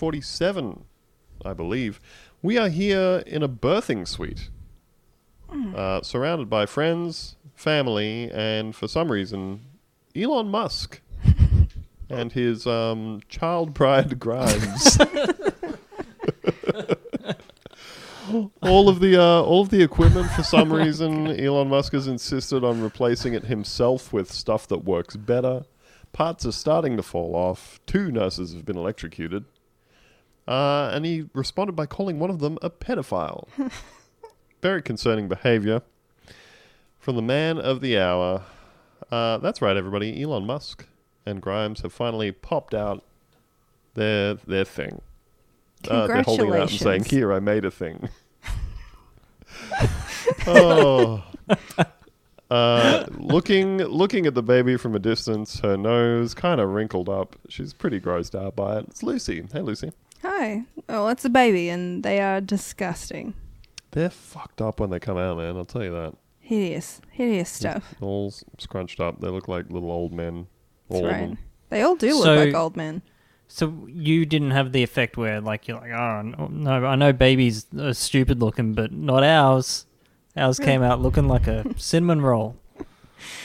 147, I believe. We are here in a birthing suite, uh, surrounded by friends, family, and for some reason, Elon Musk and his um, child bride Grimes. all of the uh, all of the equipment, for some reason, Elon Musk has insisted on replacing it himself with stuff that works better. Parts are starting to fall off. Two nurses have been electrocuted. Uh, and he responded by calling one of them a pedophile. Very concerning behavior from the man of the hour. Uh, that's right, everybody. Elon Musk and Grimes have finally popped out their their thing. Uh, they're holding it out and saying, "Here, I made a thing." oh. Uh, looking looking at the baby from a distance, her nose kind of wrinkled up. She's pretty grossed out by it. It's Lucy. Hey, Lucy. Hi. Oh, it's a baby, and they are disgusting. They're fucked up when they come out, man. I'll tell you that. Hideous, hideous stuff. All scrunched up. They look like little old men. All of right. them. They all do look So- like old men. So you didn't have the effect where, like, you're like, oh no, no I know babies are stupid looking, but not ours. Ours Really? came out looking like a cinnamon roll.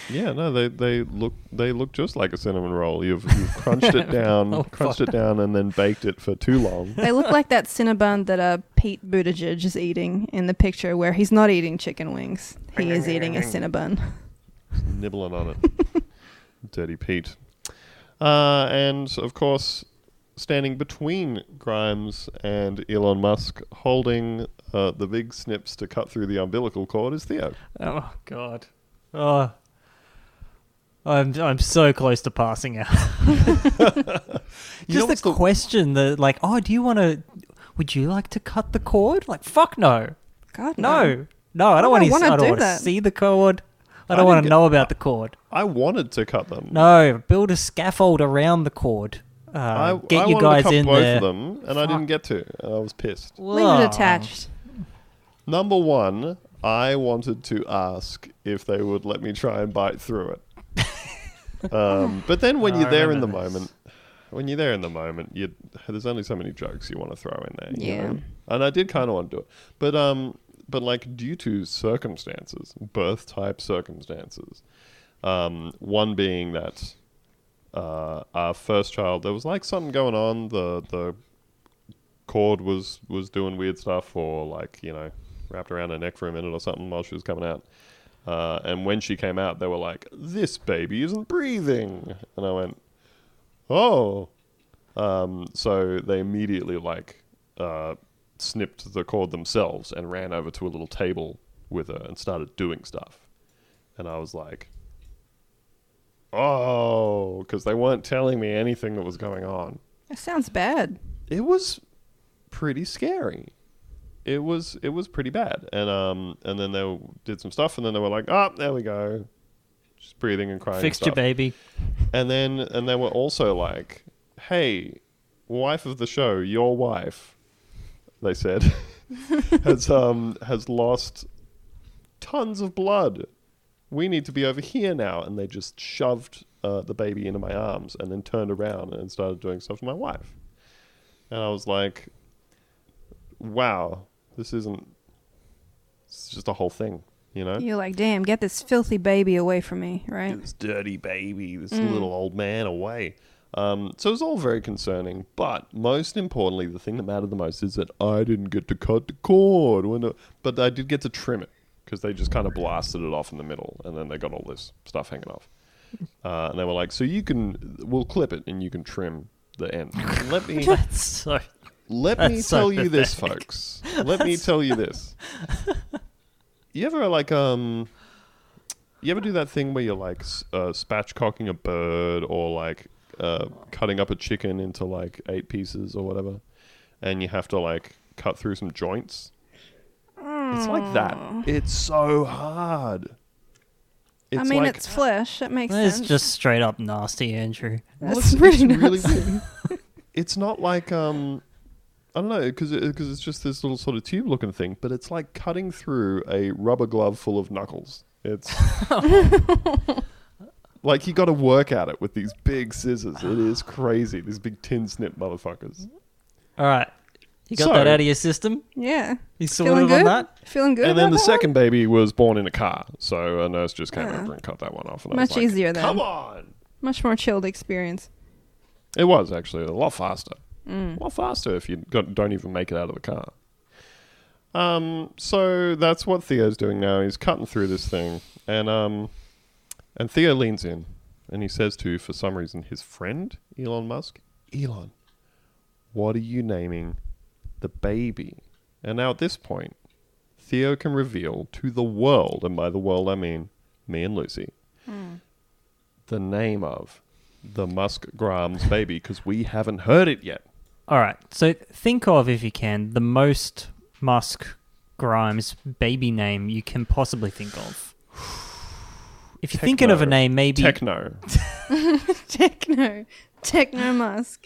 Yeah, no, they they look they look just like a cinnamon roll. You've you've crunched it down, Oh, crunched fuck. it down, and then baked it for too long. They look like that Cinnabon that uh, Pete Buttigieg is eating in the picture, where he's not eating chicken wings. He is eating a Cinnabon. nibbling on it. Dirty Pete. Uh, and of course, standing between Grimes and Elon Musk, holding uh, the big snips to cut through the umbilical cord, is Theo. Oh God. Oh. I'm I'm so close to passing out. Just what's the the- question that like, oh, do you want to? Would you like to cut the cord? Like, fuck no, God, no, no. I I don't want to. I don't want to see the cord. I I don't want to get- know about the cord. I wanted to cut them. No, build a scaffold around the cord. Uh, I, get I you guys to cut in both there. of them, and I didn't get to. And I was pissed. Leave it attached. Number one, I wanted to ask if they would let me try and bite through it. Um, but then when you're there in the moment, when you're there in the moment, you there's only so many jokes you want to throw in there. you Yeah. know? And I did kind of want to do it, but um, but like due to circumstances, birth type circumstances, um, one being that uh, our first child, there was like something going on. The the cord was was doing weird stuff, or like you know, wrapped around her neck for a minute or something while she was coming out. Uh, and when she came out, they were like, "This baby isn't breathing," and I went, "Oh." Um, so they immediately like uh, snipped the cord themselves and ran over to a little table with her and started doing stuff. And I was like, "Oh," because they weren't telling me anything that was going on That sounds bad. it was pretty scary. It was it was pretty bad, and um and then they did some stuff, and then they were like, "Oh, there we go," just breathing and crying. and Fixed your baby. And then and they were also like, "Hey, wife of the show, your wife," they said, has um has lost tons of blood. We need to be over here now, and they just shoved uh, the baby into my arms, and then turned around and started doing stuff to my wife. And I was like, "Wow, this isn't. It's just a whole thing, you know." You're like, damn, get this filthy baby away from me, right? Get this dirty baby, this Mm. little old man away. Um, so it was all very concerning. But most importantly, the thing that mattered the most is that I didn't get to cut the cord. When the, but I did get to trim it because they just kind of blasted it off in the middle, and then they got all this stuff hanging off. Uh, and they were like, "So you can, we'll clip it, and you can trim the end." Let me That's so. Let me That's so tell you this, folks. Let me tell you this. You ever like um, you ever do that thing where you're like uh, spatchcocking a bird or like uh, cutting up a chicken into like eight pieces or whatever, and you have to like cut through some joints? It's like that. It's so hard. It's I mean, like, it's flesh. That makes It's sense. just straight up nasty, Andrew. Well, That's it's, pretty it's really nasty. weird. It's not like um, I don't know because because it's just this little sort of tube looking thing, but it's like cutting through a rubber glove full of knuckles. It's like you got to work at it with these big scissors. It is crazy. These big tin snip motherfuckers. All right. You got So- that out of your system? Yeah. You Feeling sorted good? on that? Feeling good. and then about the that one? second baby was born in a car, so a nurse just came Ah. over and cut that one off. And I Much was like, easier then. Come on! Much more chilled experience. It was actually a lot faster. Mm. A lot faster if you got, don't even make it out of the car. Um, so that's what Theo's doing now. He's cutting through this thing, and um, and Theo leans in, and he says to, for some reason, his friend Elon Musk, Elon, what are you naming the baby? And now at this point, Theo can reveal to the world, and by the world I mean me and Lucy, the name of the Musk Grimes baby because we haven't heard it yet. All right. So think of, if you can, the most Musk Grimes baby name you can possibly think of. If you're thinking of a name, maybe Techno. Techno. Techno Musk.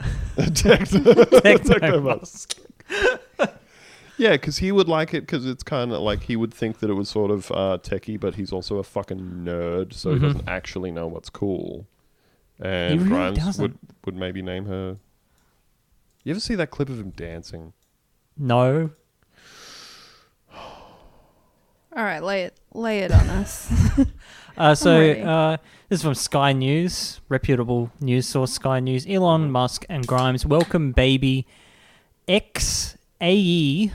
Techno. Techno Musk. yeah, because he would like it because it's kind of like he would think that it was sort of uh, techie, but he's also a fucking nerd, so Mhm. he doesn't actually know what's cool. And He really Grimes doesn't. would would maybe name her. You ever see that clip of him dancing? no. All right, lay it, lay it on us. Uh, so uh, this is from Sky News, reputable news source. Sky News. Elon Musk and Grimes welcome baby X AE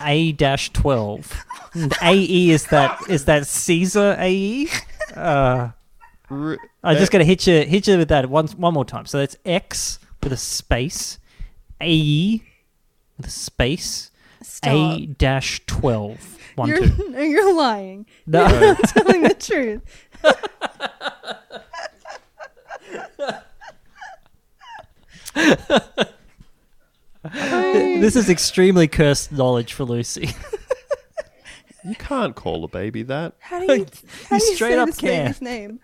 A dash twelve. AE is that is that Caesar AE? Uh, R- I just gotta hit you hit you with that one one more time. So that's X with a space, AE with a space, Stop. A dash twelve. One you're, two. no, you're lying. No. You're not telling the truth. this is extremely cursed knowledge for Lucy. you can't call a baby that. How do you, how do you straight say up this can. baby's name?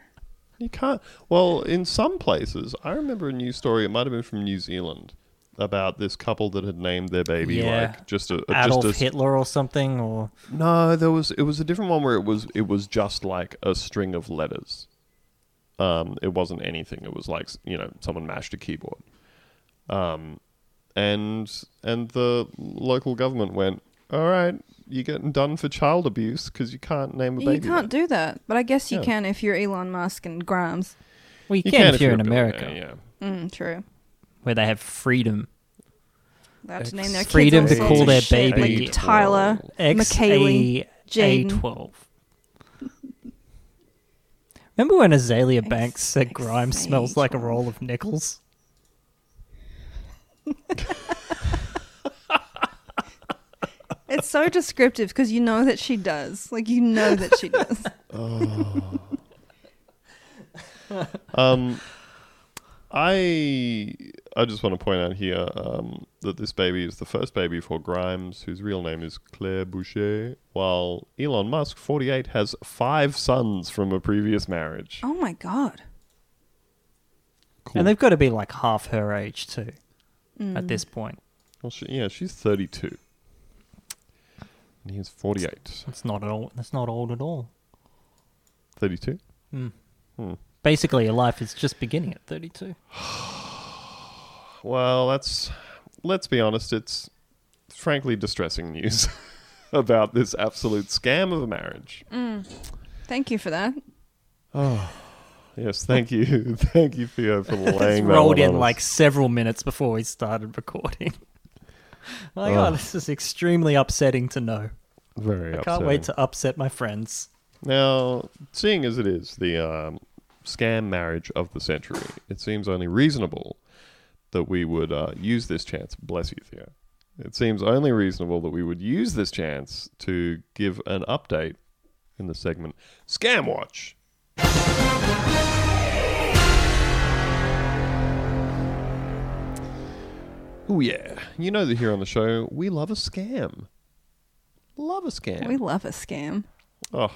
You can't. Well, in some places, I remember a news story. It might have been from New Zealand about this couple that had named their baby Yeah. like just a, a Adolf just a, Hitler or something, or No, there was it was a different one where it was it was just like a string of letters. Um, it wasn't anything. It was like you know someone mashed a keyboard. Um, and and the local government went, all right, you're getting done for child abuse because you can't name a baby You can't that." do that, but I guess you Yeah. can if you're Elon Musk and Grimes. well, you, You can, if you're in a billionaire, America, Yeah. Mm, true. Where they have freedom. Allowed to name their kids Freedom all to sorts call of their shit, baby- like Tyler, X McKaylee, A Jaden. twelve. Remember when Azealia Banks said X- Grimes smells like a roll of nickels? It's so descriptive because you know that she does. Like you know that she does. Um, I I just want to point out here um, that this baby is the first baby for Grimes, whose real name is Claire Boucher, while Elon Musk, 48, has five sons from a previous marriage. Oh my god. Cool. And they've got to be like half her age too Mm. at this point. well, she, yeah, she's 32. And he's 48. That's not at all. That's not old at all. 32? Hmm. Hmm. Basically, your life is just beginning at thirty-two. Well, that's. Let's be honest, it's frankly distressing news about this absolute scam of a marriage. Mm. Thank you for that. Oh, yes, thank you. thank you, Theo, for It's laying that rolled one in on us. like several minutes before we started recording. like, Oh. oh, this is extremely upsetting to know. Very I can't wait to upset my friends. Now, seeing as it is the um, scam marriage of the century, it seems only reasonable that we would uh, use this chance. Bless you, Theo. It seems only reasonable that we would use this chance to give an update in the segment Scam Watch. Oh, yeah. You know that here on the show, we love a scam. Love a scam. We love a scam. Oh,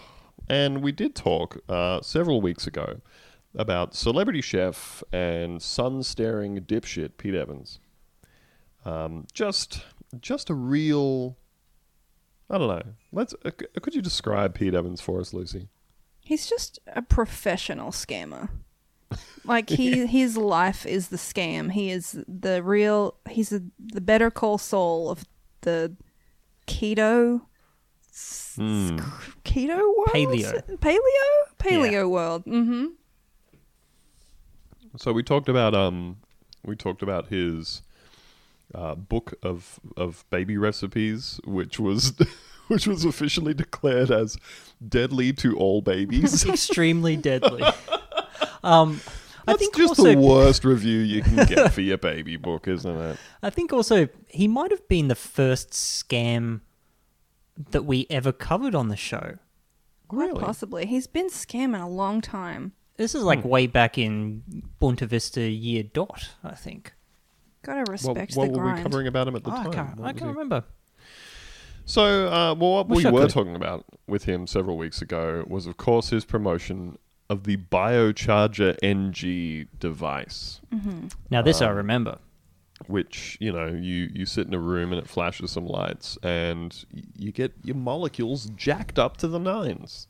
and we did talk uh, several weeks ago about celebrity chef and sun-staring dipshit Pete Evans. Um, just, just a real. I don't know. Let's. Uh, could you describe Pete Evans for us, Lucy? He's just a professional scammer. Like he, his life is the scam. He is the real. He's a, the Better Call Saul of the keto. s- Hmm. Keto world. Paleo. Paleo. Paleo world. Mm-hmm. So we talked about um, we talked about his uh, book of of baby recipes, which was which was officially declared as deadly to all babies. Extremely deadly. Um, I That's think just also, the worst review you can get for your baby book, isn't it? I think also he might have been the first scam that we ever covered on the show. Quite Really? possibly. He's been scamming a long time. This is like Hmm. way back in Boonta Vista year dot, I think. Gotta What, respect what the were we grind. covering about him at the Oh, I time? can't, I can't remember. So, uh, well, what Wish we I were could. talking about with him several weeks ago was, of course, his promotion of the Biocharger NG device, Now this I Um, remember. which you know you you sit in a room and it flashes some lights, and you get your molecules jacked up to the nines.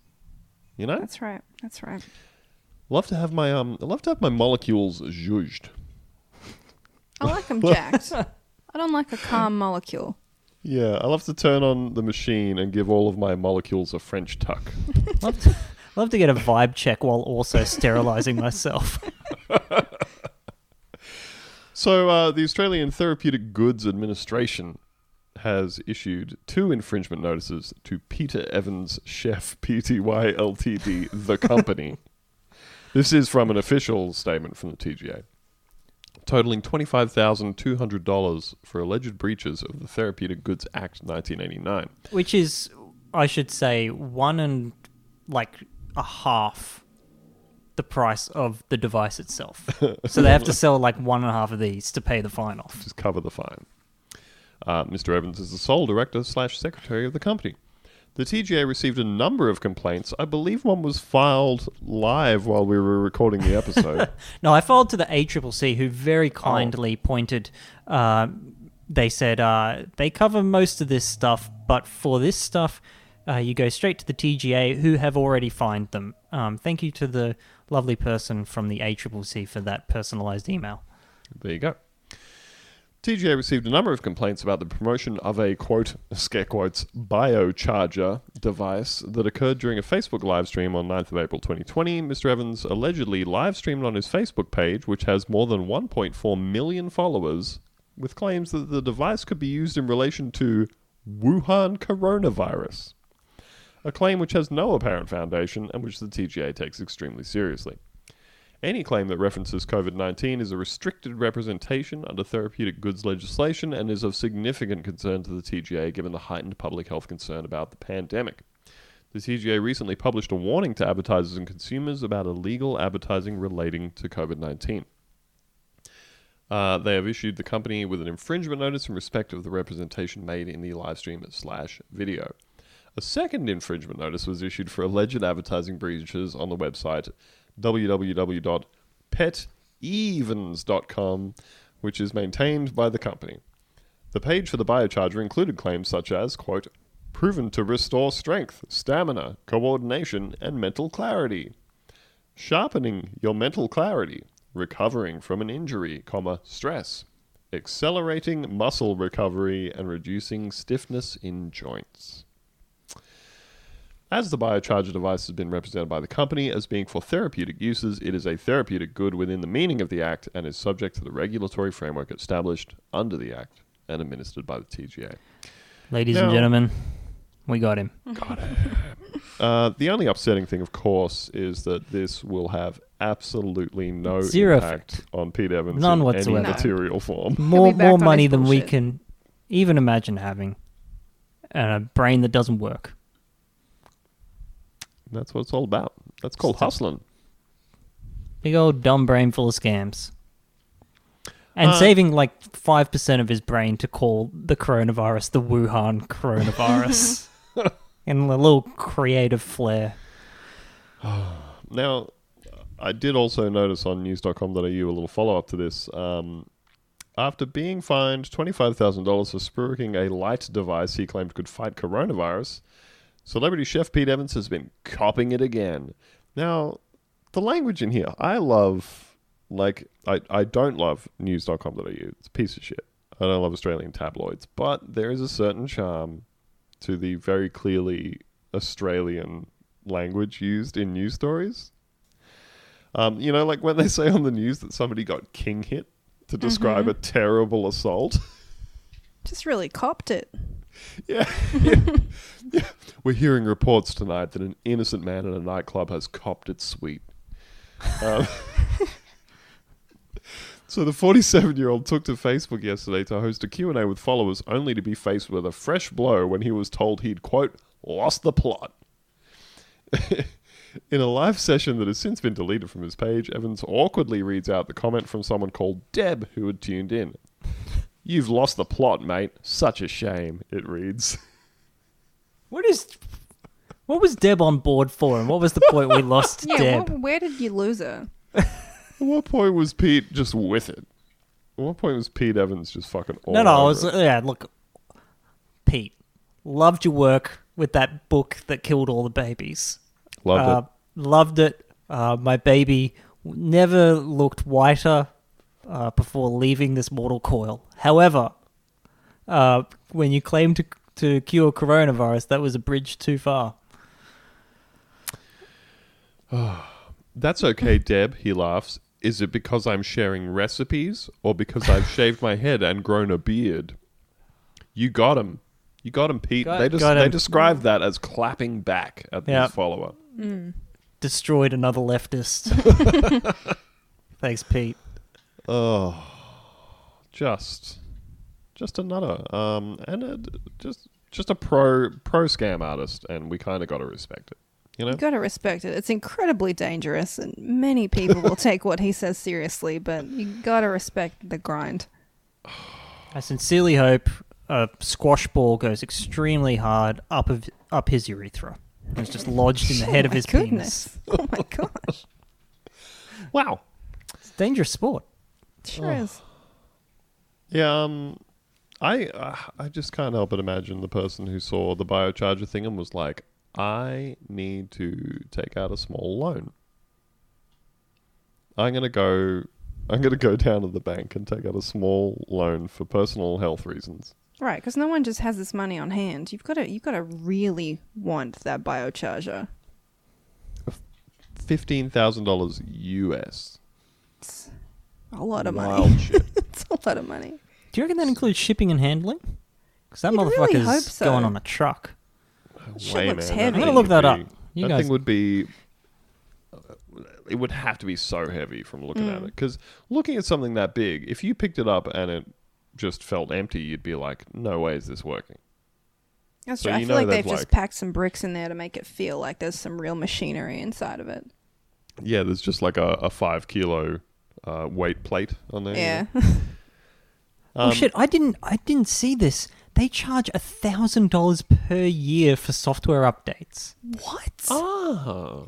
You know, That's right. That's right. Love to have my um, I love to have my molecules zhuzhed. I like them jacked. I don't like a calm molecule. Yeah, I love to turn on the machine and give all of my molecules a French tuck. Love to, love to get a vibe check while also sterilizing myself. So, uh, the Australian Therapeutic Goods Administration has issued two infringement notices to Peter Evans Chef Pty Ltd, the company. This is from an official statement from the TGA, totaling $25,200 for alleged breaches of the Therapeutic Goods Act 1989. Which is, I should say, one and like a half the price of the device itself. so they have to sell like one and a half of these to pay the fine off. Just cover the fine. Uh, Mr. Evans is the sole director slash secretary of the company. The TGA received a number of complaints. I believe one was filed live while we were recording the episode. No, I filed to the ACCC, who very kindly pointed. Uh, they said uh, they cover most of this stuff, but for this stuff, uh, you go straight to the TGA, who have already fined them. Um, thank you to the lovely person from the ACCC for that personalized email. there you go. TGA received a number of complaints about the promotion of a quote, scare quotes, biocharger device that occurred during a Facebook live stream on 9th of April 2020. Mr. Evans allegedly live streamed on his Facebook page, which has more than 1.4 million followers, with claims that the device could be used in relation to Wuhan coronavirus. A claim which has no apparent foundation and which the TGA takes extremely seriously. Any claim that references COVID 19 is a restricted representation under therapeutic goods legislation and is of significant concern to the TGA given the heightened public health concern about the pandemic. The TGA recently published a warning to advertisers and consumers about illegal advertising relating to COVID 19. Uh, they have issued the company with an infringement notice in respect of the representation made in the live stream slash video. A second infringement notice was issued for alleged advertising breaches on the website www.peteevans.com, which is maintained by the company. The page for the biocharger included claims such as, quote, proven to restore strength, stamina, coordination, and mental clarity. Sharpening your mental clarity, recovering from an injury, comma, stress, accelerating muscle recovery, and reducing stiffness in joints. As the biocharger device has been represented by the company as being for therapeutic uses, it is a therapeutic good within the meaning of the Act and is subject to the regulatory framework established under the Act and administered by the TGA. Ladies No. and gentlemen, we got him. Got him. Uh, the only upsetting thing, of course, is that this will have absolutely no Zero impact on Pete Evans None in whatsoever. any No. material form. More more money his than we can even imagine having, and a brain that doesn't work. That's what it's all about. That's called Stop. hustling. Big old dumb brain full of scams. And Uh, saving like 5% of his brain to call the coronavirus the Wuhan coronavirus. in a little creative flair. Now, I did also notice on news.com.au a little follow up to this. Um, after being fined $25,000 for spruiking a light device he claimed could fight coronavirus, celebrity chef Pete Evans has been copping it again. Now, the language in here. I love like I I don't love news.com.au. It's a piece of shit. I don't love Australian tabloids, but there is a certain charm to the very clearly Australian language used in news stories. Um, you know, like when they say on the news that somebody got king hit to describe a terrible assault. Just really copped it. Yeah. yeah. We're hearing reports tonight that an innocent man in a nightclub has copped it sweet. Um, so the 47-year-old took to Facebook yesterday to host a Q&A with followers only to be faced with a fresh blow when he was told he'd, quote, lost the plot. In a live session that has since been deleted from his page, Evans awkwardly reads out the comment from someone called Deb who had tuned in. You've lost the plot, mate. Such a shame, it reads. What is? What was Deb on board for, and what was the point we lost Yeah, Deb? wh- where did you lose her? At what point was Pete just with it? At what point was Pete Evans just fucking all no, no, I over was it? yeah. Look, Pete, loved your work with that book that killed all the babies. Loved uh, Loved it. Uh, my baby never looked whiter uh, before leaving this mortal coil. However, uh, when you claim to to cure coronavirus, that was a bridge too far. it. That's okay, Deb, he laughs. Is it because I'm sharing recipes or because I've shaved my head and grown a beard? You got him. You got him, Pete. Got- they just got they him. described that as clapping back at Yeah. his follower. Destroyed another leftist. Thanks, Pete. Oh, just, just another, um, and a, just, just a pro pro scam artist, and we kind of got to respect it, you know. You gotta respect it. It's incredibly dangerous, and many people will take what he says seriously, but you gotta respect the grind. I sincerely hope a squash ball goes extremely hard up of up his urethra. and It's just lodged in the head oh of his goodness. penis. Oh my gosh. Wow. It's a dangerous sport. Sure is. Yeah, um, I uh, I just can't help but imagine the person who saw the biocharger thing and was like, I need to take out a small loan. I'm gonna go. I'm gonna go down to the bank and take out a small loan for personal health reasons. Right, because no one just has this money on hand. You've got to, you've got to really want that biocharger. Fifteen thousand dollars US. It's a lot of money. Wild shit. it's a lot of money. Do you reckon that includes shipping and handling? Because that You'd really motherfucker's hope so. going on a truck. Shit Way, looks man. heavy. I'm gonna thing look would that up. be- You that guys- thing would be. It would have to be so heavy from looking Mm. at it because looking at something that big, if you picked it up and it just felt empty, you'd be like, "No way is this working." That's So true. I you feel know like they've they've, just packed some bricks in there to make it feel like there's some real machinery inside of it. Yeah, there's just like a, a five kilo uh, weight plate on there. you Yeah. oh Um, shit! I didn't. I didn't see this. They charge a thousand dollars per year for software updates, what? Ah,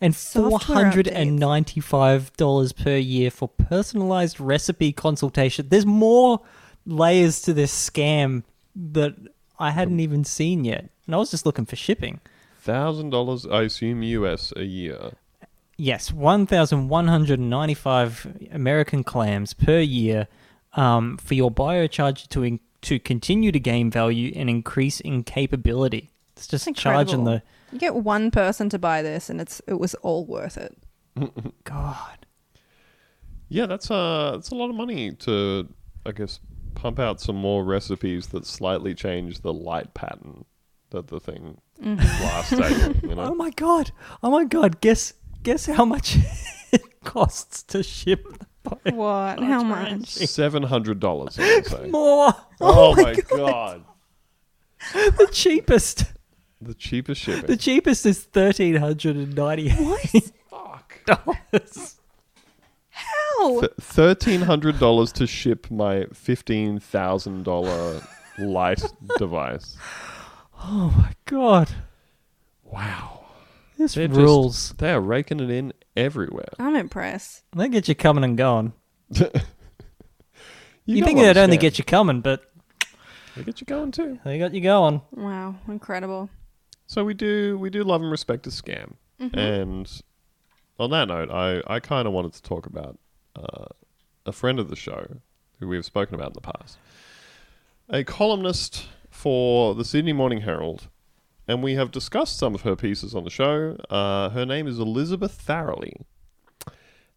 and four hundred and ninety-five dollars per year for personalized recipe consultation. There's more layers to this scam that I hadn't even seen yet, and I was just looking for shipping. thousand dollars. I assume US a year. Yes, 1,195 American clams per year um, for your biocharger to in- to continue to gain value and increase in capability. It's just That's charging the. You get one person to buy this, and it's it was all worth it. God. Yeah, that's a that's a lot of money to, I guess, pump out some more recipes that slightly change the light pattern that the thing blasts at you. You Oh my god! Oh my god! Guess guess how much it costs to ship the bio- What? How much? seven hundred dollars. I more. Oh, oh my god. the cheapest. the cheapest ship. The cheapest is thirteen hundred and ninety What? Fuck. dollars. How? Th- Thirteen hundred dollars to ship my fifteen thousand dollar light device. Oh my god! Wow, This They're just- rules. they are raking it in everywhere. I'm impressed. They get you coming and going. You, gotta think they'd only understand. get you coming, but They get you going too. they got you going. Wow, incredible. So we do we do love and respect a scam, Mm-hmm. and on that note, I, I kind of wanted to talk about uh, a friend of the show who we have spoken about in the past, a columnist for the Sydney Morning Herald, and we have discussed some of her pieces on the show. Uh, her name is Elizabeth Farrelly,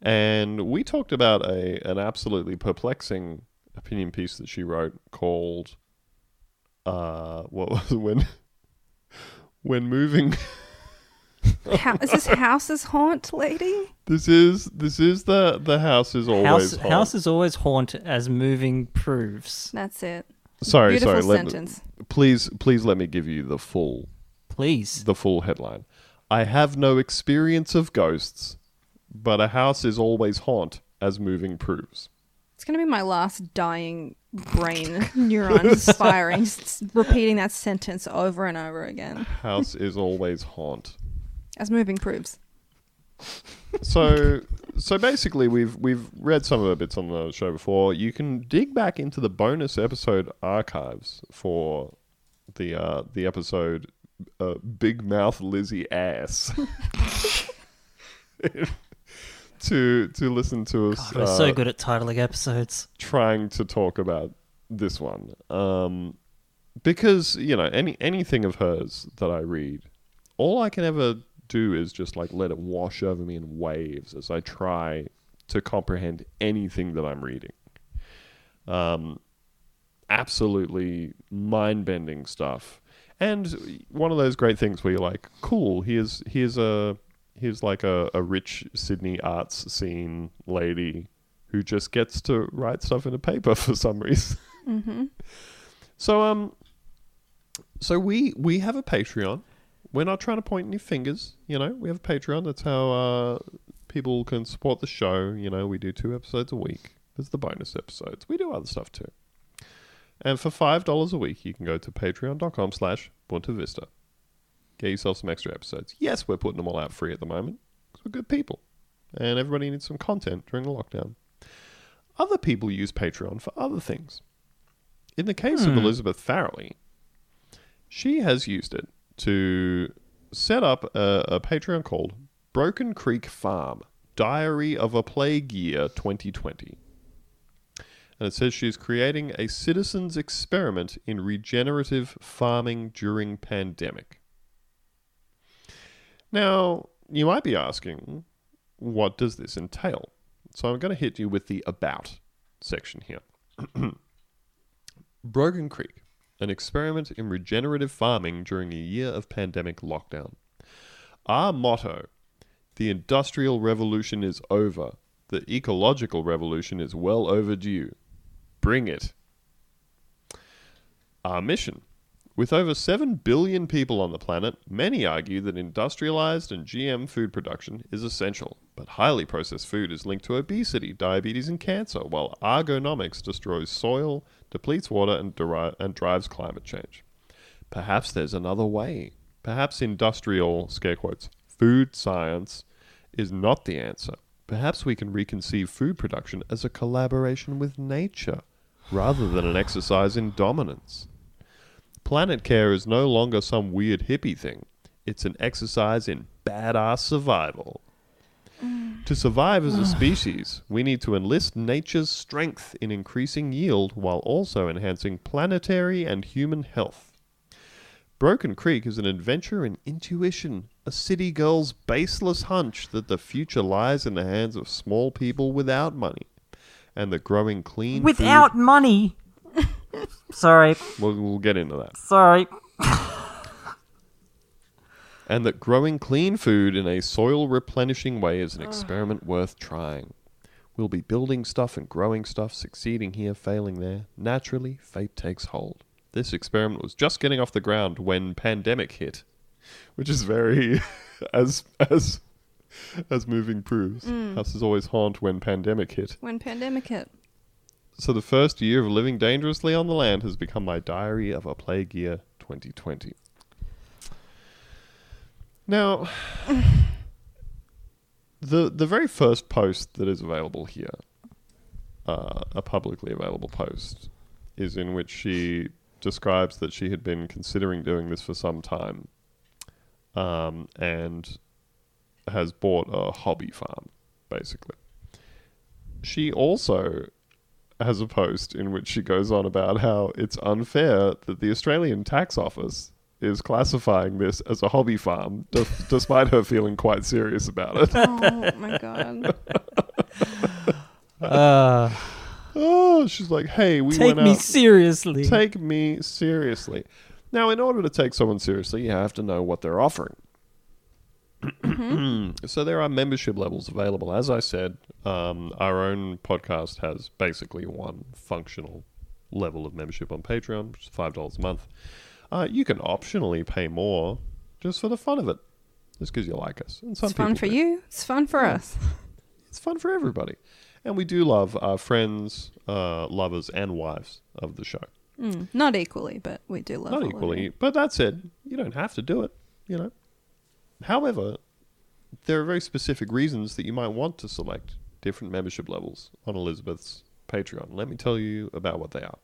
and we talked about a an absolutely perplexing opinion piece that she wrote called uh, what was it when when moving. How, is this house's haunt, lady? This is this is the the house is always House, haunt. house is always haunt as moving proves. That's it. Sorry, Beautiful sorry. Let please, please let me give you the full Please. the full headline. I have no experience of ghosts, but a house is always haunt as moving proves. It's gonna be my last dying brain neuron firing, just repeating that sentence over and over again, House is always haunt. as moving proves. So, so basically, we've we've read some of the bits on the show before. You can dig back into the bonus episode archives for the uh, the episode uh, "Big Mouth Lizzie Ass." to to listen to us God, we're uh, so good at titling episodes. trying to talk about this one um, because you know any anything of hers that I read, all I can ever do is just like let it wash over me in waves as I try to comprehend anything that I'm reading. Um, absolutely mind bending stuff, and one of those great things where you're like, cool, here's here's a here's like a, a rich Sydney arts scene lady who just gets to write stuff in a paper for some reason. Mm-hmm. So um, so we we have a Patreon. We're not trying to point any fingers, you know. We have a Patreon. That's how uh, people can support the show. You know, we do two episodes a week. There's the bonus episodes. We do other stuff too. And for five dollars a week, you can go to patreon.com/slash Boonta Vista. Get yourself some extra episodes. Yes, we're putting them all out free at the moment because we're good people, and everybody needs some content during the lockdown. Other people use Patreon for other things. In the case of Hmm. Elizabeth Farrelly, she has used it to set up a, a Patreon called Broken Creek Farm Diary of a Plague Year 2020. And it says she's creating a citizen's experiment in regenerative farming during pandemic. Now, you might be asking, what does this entail? So I'm going to hit you with the about section here. Broken Creek, an experiment in regenerative farming during a year of pandemic lockdown. Our motto the industrial revolution is over, the ecological revolution is well overdue. Bring it. Our mission. With over 7 billion people on the planet, many argue that industrialized and GM food production is essential, but highly processed food is linked to obesity, diabetes, and cancer, while ergonomics destroys soil, depletes water, and, deri- and drives climate change. Perhaps there's another way. Perhaps industrial, scare quotes, food science is not the answer. Perhaps we can reconceive food production as a collaboration with nature rather than an exercise in dominance. Planet care is no longer some weird hippie thing. It's an exercise in badass survival. Mm. To survive as a species, we need to enlist nature's strength in increasing yield while also enhancing planetary and human health. Broken Creek is an adventure in intuition, a city girl's baseless hunch that the future lies in the hands of small people without money, and the growing clean food- Without money. sorry, We'll, we'll get into that. sorry. and that growing clean food in a soil replenishing way is an experiment worth trying. We'll be building stuff and growing stuff, succeeding here, failing there. Naturally, fate takes hold. This experiment was just getting off the ground when pandemic hit, which is very as as as moving proves. Houses always haunt when pandemic hit. When pandemic hit, So the first year of living dangerously on the land has become my diary of a plague year 2020. Now, the the very first post that is available here, uh, a publicly available post, is in which she describes that she had been considering doing this for some time, um, and has bought a hobby farm, basically. She also has a post in which she goes on about how it's unfair that the Australian tax office is classifying this as a hobby farm, d- despite her feeling quite serious about it. oh my god. Uh, oh, she's like, "Hey, we take went me out. seriously. take me seriously." Now, in order to take someone seriously, you have to know what they're offering. so there are membership levels available. As I said, um, our own podcast has basically one functional level of membership on Patreon, which is five dollars a month. Uh, you can optionally pay more just for the fun of it, just because you like us. And some It's fun for do. you. It's fun for Yeah. us. It's fun for everybody, and we do love our friends, uh, lovers, and wives of the show. Mm, not equally, but we do love. Them. Not equally, but that said, you don't have to do it. You know. However, there are very specific reasons that you might want to select different membership levels on Elizabeth's Patreon. Let me tell you about what they are.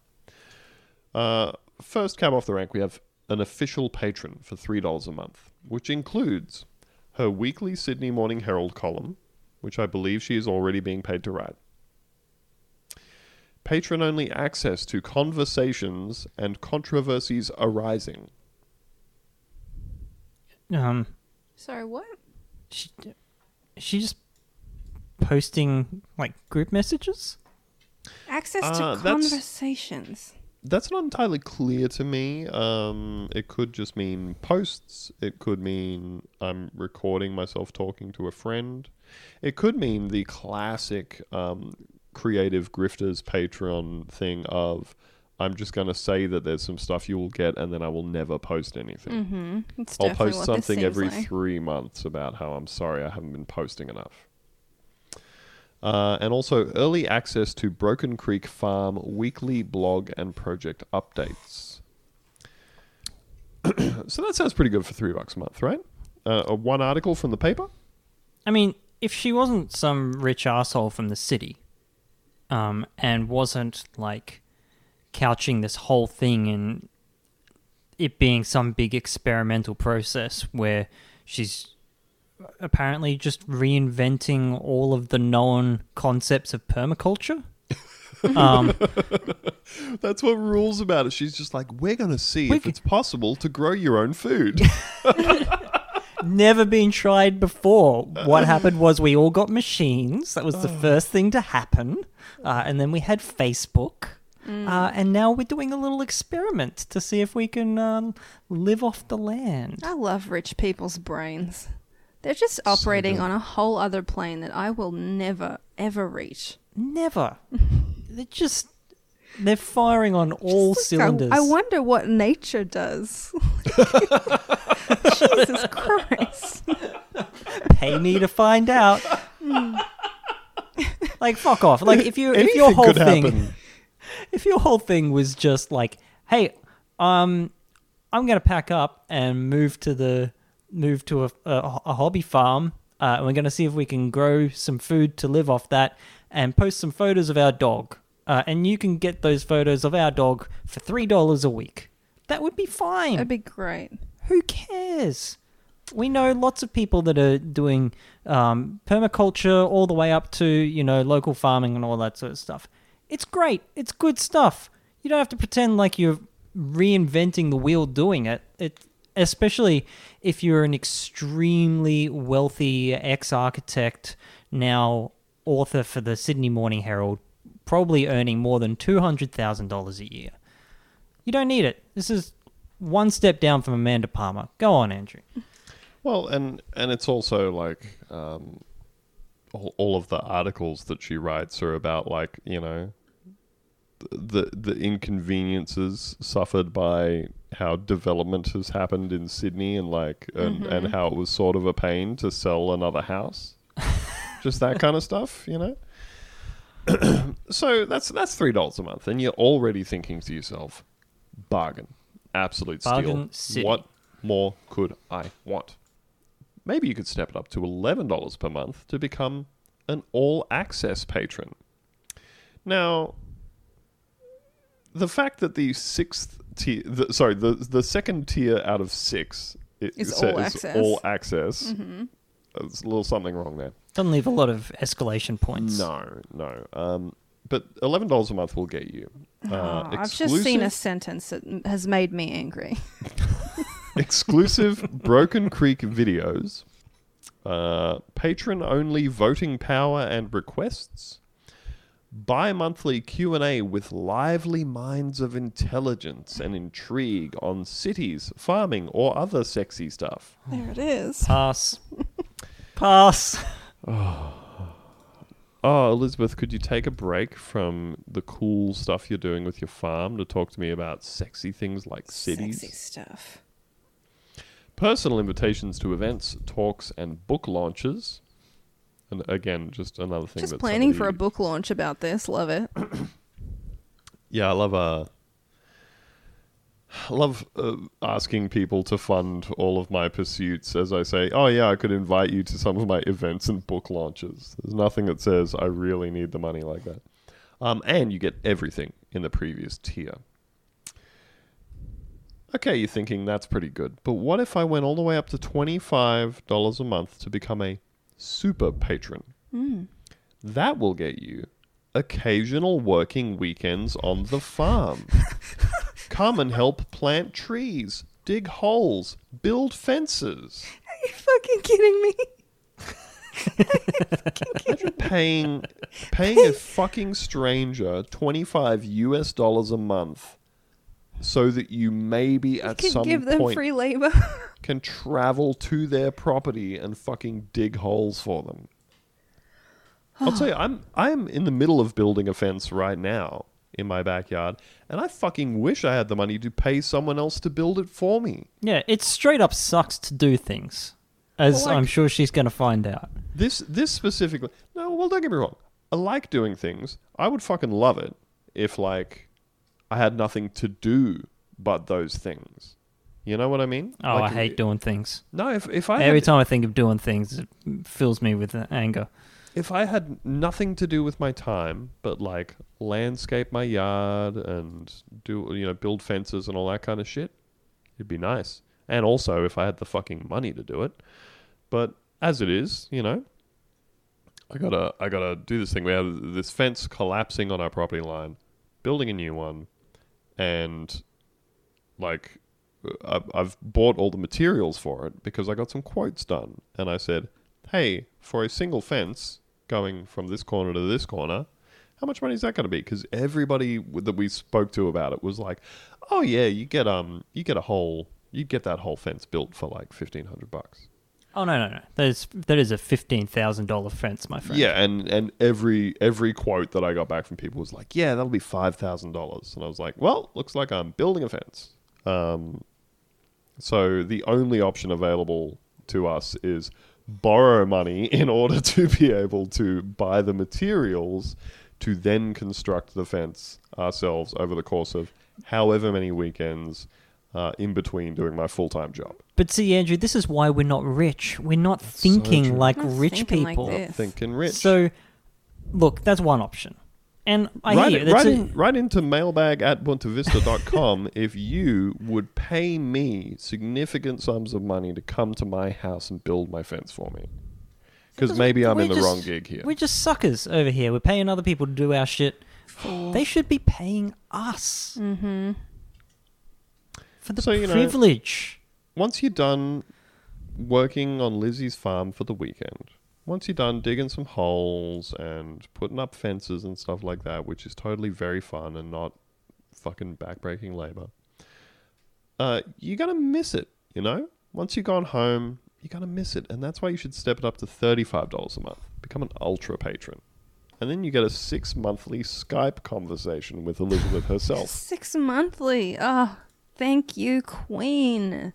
Uh, first cab off the rank, we have an official patron for three dollars a month, which includes her weekly Sydney Morning Herald column, which I believe she is already being paid to write. Patron only access to conversations and controversies arising. Um, Sorry, what? she, she just posting like group messages. Access Uh, to that's- conversations. That's not entirely clear to me. Um, it could just mean posts. It could mean I'm recording myself talking to a friend. It could mean the classic um, creative grifters Patreon thing of I'm just going to say that there's some stuff you will get and then I will never post anything. Mm-hmm. I'll post something every like. three months about how I'm sorry I haven't been posting enough. Uh, and also early access to Broken Creek Farm weekly blog and project updates. so that sounds pretty good for three bucks a month, right? Uh, a one article from the paper. I mean, if she wasn't some rich asshole from the city, um, and wasn't like couching this whole thing in it being some big experimental process where she's apparently just reinventing all of the known concepts of permaculture. um, That's what rules about it. She's just like, we're going to see if c- it's possible to grow your own food. never been tried before. What happened was we all got machines. That was the first thing to happen. Uh, and then we had Facebook. Uh, and now we're doing a little experiment to see if we can um, live off the land. I love rich people's brains. They're just operating good. on a whole other plane that I will never, ever reach. Never. they're just. They're firing on all Just like, I- cylinders. I, wonder what nature does. Jesus Christ. Pay me to find out. like fuck off. Like if you if your Anything whole thing happen. If your whole thing was just like, hey, um, I'm gonna pack up and move to the move to a, a, a hobby farm, uh, and we're gonna see if we can grow some food to live off that, and post some photos of our dog, uh, and you can get those photos of our dog for three dollars a week. That would be fine. That'd be great. Who cares? We know lots of people that are doing um, permaculture all the way up to you know local farming and all that sort of stuff. It's great. It's good stuff. You don't have to pretend like you're reinventing the wheel doing it. It especially if you're an extremely wealthy ex-architect now author for the Sydney Morning Herald, probably earning more than two hundred thousand dollars a year. You don't need it. This is one step down from Amanda Palmer. Go on, Andrew. Well, and and it's also like um, all, all of the articles that she writes are about like you know the the inconveniences suffered by how development has happened in Sydney and like and, mm-hmm. and how it was sort of a pain to sell another house, just that kind of stuff, you know. so that's that's three dollars a month, and you're already thinking to yourself, bargain, absolute Bargain steal. city. What more could I want? Maybe you could step it up to $11 per month to become an all access patron. Now, the fact that the sixth tier, the, sorry, the, the second tier out of six i- Is sa- all access. all access there's a little something wrong there. Doesn't leave a lot of escalation points. No, no. Um, but eleven dollars a month will get you. Uh, Oh, I've just seen a exclusive- sentence that has made me angry. exclusive Broken Creek videos, uh, patron only voting power and requests, bi-monthly Q&A with lively minds of intelligence and intrigue on cities, farming or other sexy stuff. There it is. Pass. Pass. Oh, Elizabeth, could you take a break from the cool stuff you're doing with your farm to talk to me about sexy things like cities? Sexy stuff. personal invitations to events, talks, and book launches. And again, just another thing. Just planning for a book launch about this. Love it. Yeah, I love uh, I love uh, asking people to fund all of my pursuits. As I say, oh yeah, I could invite you to some of my events and book launches. There's nothing that says I really need the money like that. Um, and you get everything in the previous tier. Okay, you're thinking that's pretty good, but what if I went all the way up to twenty-five dollars a month to become a super patron? Hmm. That will get you occasional working weekends on the farm. Come and help plant trees, dig holes, build fences. Are you fucking kidding me? Imagine paying paying a fucking stranger 25 US dollars a month so that you maybe at Could some give them point free labor. can travel to their property and fucking dig holes for them. I'll tell you, I'm I'm in the middle of building a fence right now in my backyard, and I fucking wish I had the money to pay someone else to build it for me. Yeah, it straight up sucks to do things, as Well, like- I'm sure she's going to find out. This this specifically, no, well, don't get me wrong. I like doing things. I would fucking love it if like I had nothing to do but those things. You know what I mean? Oh, Like, I hate doing things. No, if if I Every had, time I think of doing things, it fills me with anger. if I had nothing to do with my time but like landscape my yard and do you know build fences and all that kind of shit, it'd be nice. And also if I had the fucking money to do it. But as it is, you know, I gotta I gotta do this thing. We have this fence collapsing on our property line, building a new one, and like I've, bought all the materials for it because I got some quotes done, and I said, "Hey, for a single fence going from this corner to this corner, how much money is that going to be?" Because everybody that we spoke to about it was like, "Oh yeah, you get um, you get a whole, you get that whole fence built for like fifteen hundred bucks." Oh no, no, no! There's that is a fifteen thousand dollar fence, my friend. Yeah, and and every every quote that I got back from people was like, "Yeah, that'll be five thousand dollars," and I was like, "Well, looks like I'm building a fence." Um, so the only option available to us is borrow money in order to be able to buy the materials to then construct the fence ourselves over the course of however many weekends uh, in between doing my full time job. But see, Andrew, this is why we're not rich. We're not thinking true. like Not rich thinking like people. this. Thinking rich. So, look, that's one option. And I right, hear you. right, That's a- in, right into mailbag at boontavista.com if you would pay me significant sums of money to come to my house and build my fence for me. Because maybe I'm in the just- wrong gig here. We're just suckers over here. We're paying other people to do our shit. They should be paying us Mm-hmm. for the So, you know- privilege. Once you're done working on Lizzie's farm for the weekend, once you're done digging some holes and putting up fences and stuff like that, which is totally very fun and not fucking backbreaking labor, uh, you're gonna miss it. You know, once you've gone home, you're gonna miss it, and that's why you should step it up to thirty-five dollars a month. Become an ultra patron, and then you get a six monthly Skype conversation with Elizabeth herself. Six monthly. Oh, thank you, Queen.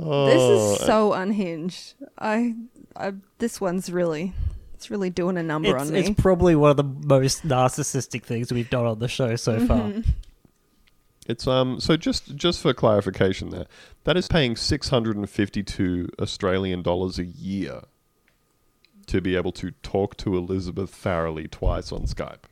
Oh, This is so unhinged. I, I, this one's really, it's really doing a number It's, on me. it's probably one of the most narcissistic things we've done on the show so far. Mhm. It's um so just just for clarification there, that is paying six hundred and fifty two Australian dollars a year to be able to talk to Elizabeth Farrelly twice on Skype.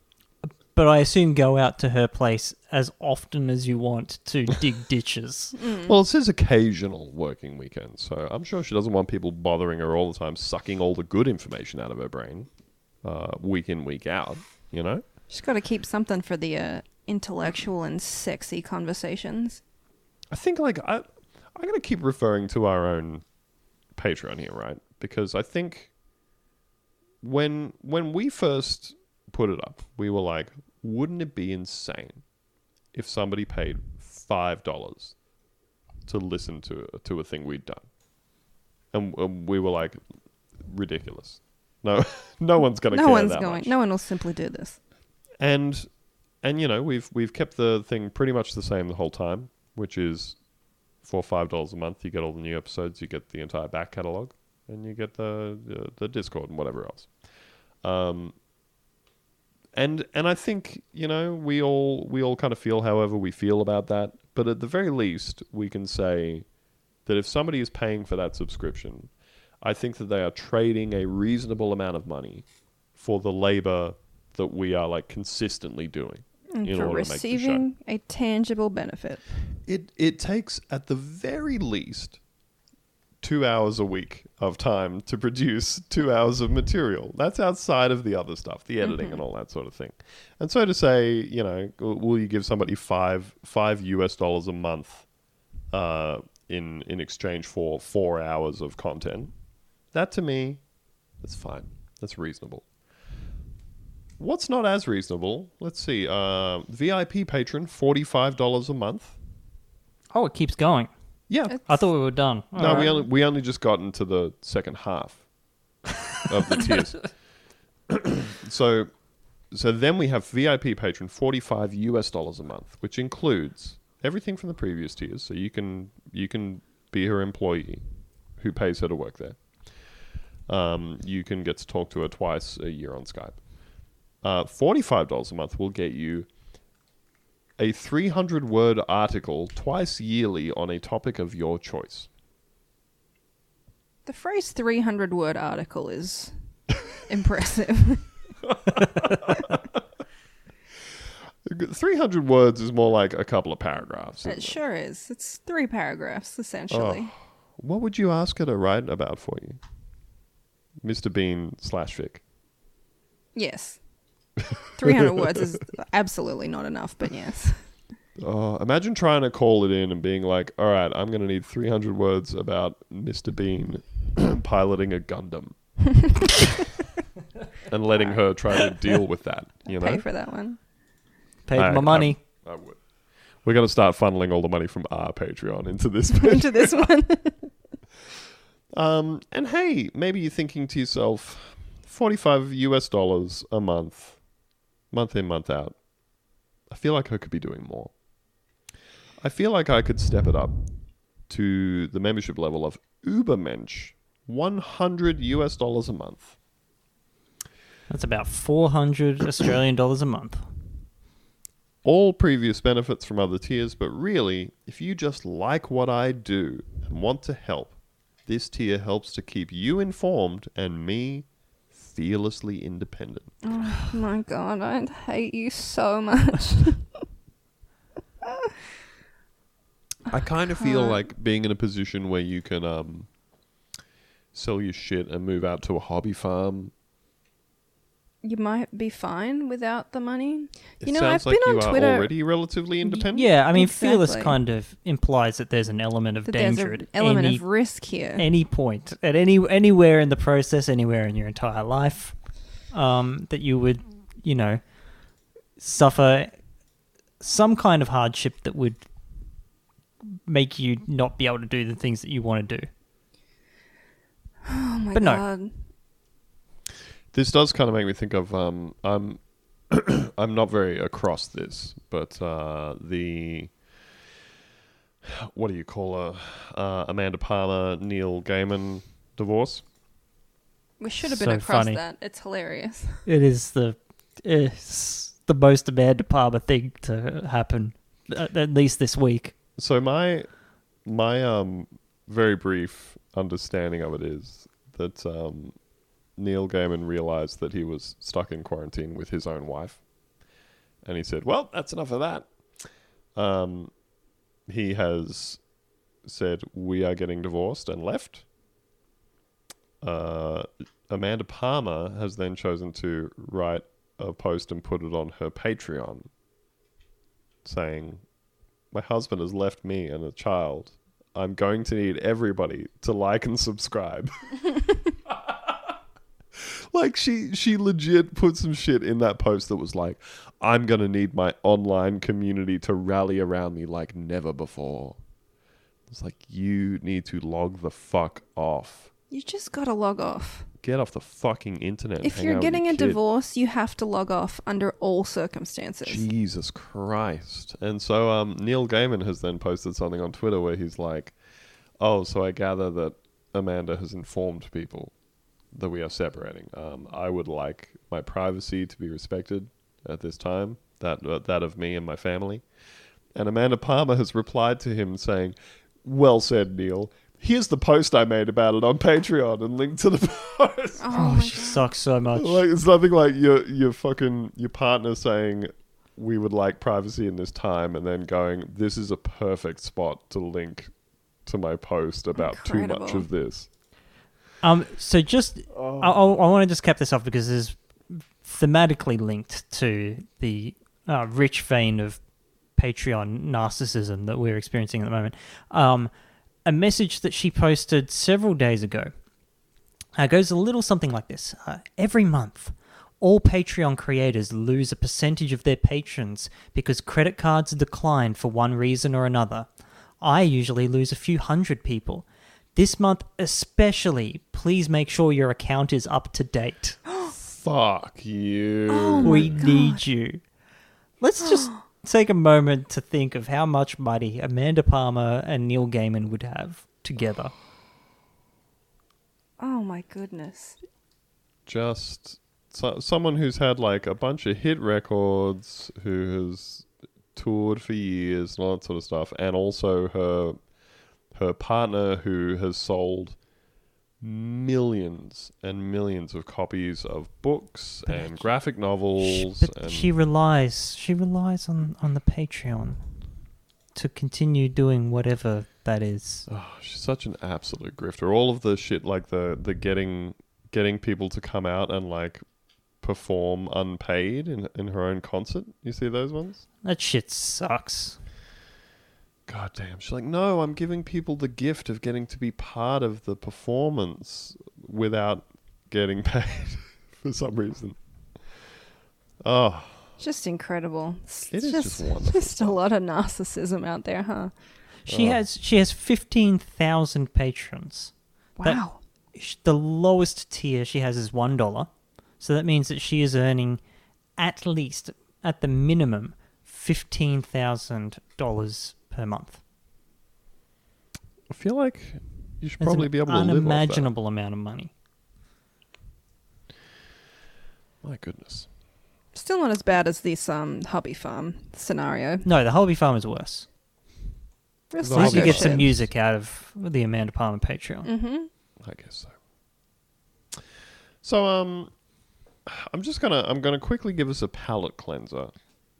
But I assume go out to her place as often as you want to dig ditches. Well, it says occasional working weekends, so I'm sure she doesn't want people bothering her all the time, sucking all the good information out of her brain, uh, week in, week out. You know? She's got to keep something for the uh, intellectual and sexy conversations. I think like I, I'm gonna keep referring to our own Patreon here, right? Because I think when when we first put it up, we were like, wouldn't it be insane if somebody paid five dollars to listen to to a thing we'd done? And, and we were like, ridiculous. No, no one's gonna. No care one's that going. much No one will simply do this. and and you know we've we've kept the thing pretty much the same the whole time, which is for five dollars a month you get all the new episodes, you get the entire back catalog, and you get the the, the Discord and whatever else. Um, and and I think you know we all we all kind of feel however we feel about that, but at the very least we can say that if somebody is paying for that subscription, I think that they are trading a reasonable amount of money for the labor that we are like consistently doing. And in for order to make the show. receiving a tangible benefit. It it takes at the very least two hours a week of time to produce two hours of material. That's outside of the other stuff, the editing and all that sort of thing. And so to say, you know, will you give somebody five five US dollars a month uh, in in exchange for four hours of content? That to me, that's fine. That's reasonable. What's not as reasonable? Let's see. Uh, VIP patron, forty-five dollars a month. Oh, it keeps going. Yeah, I thought we were done. no, All we right. only we only just got into the second half of the tiers. so, so then we have VIP patron forty five US dollars a month, which includes everything from the previous tiers. So you can you can be her employee, who pays her to work there. Um, you can get to talk to her twice a year on Skype. Uh, forty five dollars a month will get you a 300 word article twice yearly on a topic of your choice. The phrase 300 word article is impressive. 300 words is more like a couple of paragraphs. it it? sure is. It's three paragraphs, essentially. Oh, what would you ask her to write about for you? Mr. Bean slash Vic. Yes. 300 words is absolutely not enough, but yes. Oh, imagine trying to call it in and being like, all right, I'm going to need 300 words about Mr. Bean piloting a Gundam. and letting her try to deal with that, you know? Pay for that one. Paid I- my money. I would. We're going to start funneling all the money from our Patreon into this Into this one. Um, and hey, maybe you're thinking to yourself, 45 US dollars a month, month in, month out. I feel like I could be doing more. I feel like I could step it up to the membership level of Ubermensch, 100 US dollars a month. That's about 400 Australian dollars a month. All previous benefits from other tiers, but really, if you just like what I do and want to help, this tier helps to keep you informed and me fearlessly independent. Oh my god, I hate you so much. I kind of feel like being in a position where you can um, sell your shit and move out to a hobby farm. You might be fine without the money. It You know, sounds I've like been you on are Twitter- already relatively independent. Yeah, I mean, fearless Exactly. kind of implies that there's an element of That there's danger an at element any, of risk here. any point, at any anywhere in the process, anywhere in your entire life, um, that you would, you know, suffer some kind of hardship that would make you not be able to do the things that you want to do. oh my but no. God. This does kind of make me think of um, I'm I'm not very across this, but uh, the what do you call her? Uh, Amanda Palmer, Neil Gaiman divorce. We should have been So across funny. that. It's hilarious. It is the it's the most Amanda Palmer thing to happen, at, at least this week. So my my um very brief understanding of it is that um, Neil Gaiman realized that he was stuck in quarantine with his own wife, and he said, "Well, that's enough of that." Um, he has said we are getting divorced and left. Uh, Amanda Palmer has then chosen to write a post and put it on her Patreon, saying, "My husband has left me and a child. I'm going to need everybody to like and subscribe." like she she legit put some shit in that post that was like i'm going to need my online community to rally around me like never before it's like you need to log the fuck off You just gotta log off. get off the fucking internet If you're getting your a kid. divorce, you have to log off under all circumstances. Jesus Christ. And so um, Neil Gaiman has then posted something on Twitter where he's like, Oh, so I gather that Amanda has informed people that we are separating. Um, I would like my privacy to be respected at this time, that, uh, that of me and my family. And Amanda Palmer has replied to him saying, Well said, Neil. Here's the post I made about it on Patreon and link to the post. Oh, Oh, she sucks so much. Like it's nothing like your your fucking your partner saying we would like privacy in this time, and then going, "This is a perfect spot to link to my post about too much of this." Um, so just I, I, I want to just cap this off because it's thematically linked to the uh, rich vein of Patreon narcissism that we're experiencing at the moment. Um, a message that she posted several days ago uh, goes a little something like this: uh, Every month. All Patreon creators lose a percentage of their patrons because credit cards decline for one reason or another. I usually lose a few hundred people. This month, especially, please make sure your account is up to date. Fuck you. Oh we God. need you. Let's just take a moment to think of how much money Amanda Palmer and Neil Gaiman would have together. Oh my goodness. Just so, someone who's had like a bunch of hit records, who has toured for years and all that sort of stuff, and also her her partner who has sold millions and millions of copies of books But and she- graphic novels But and she relies she relies on, on the Patreon to continue doing whatever that is. Oh, she's such an absolute grifter. All of the shit like the the getting getting people to come out and like perform unpaid in in her own concert. You see those ones? That shit sucks. God damn. She's like, "No, I'm giving people the gift of getting to be part of the performance without getting paid for some reason." Oh, Just incredible. It's It is just, just just a lot of narcissism out there, huh? She Oh. has she has fifteen thousand patrons. Wow. sh- the lowest tier she has is one dollar, so that means that she is earning at least, at the minimum, fifteen thousand dollars per month. I feel like you should That's probably an be able to live off that. unimaginable amount of money. My goodness. Still not as bad as this um hobby farm scenario. No, the Hobby Farm is worse. At least you Hobby get some music out of the Amanda Palmer Patreon. Mm-hmm. I guess so. So um I'm just gonna I'm gonna quickly give us a palate cleanser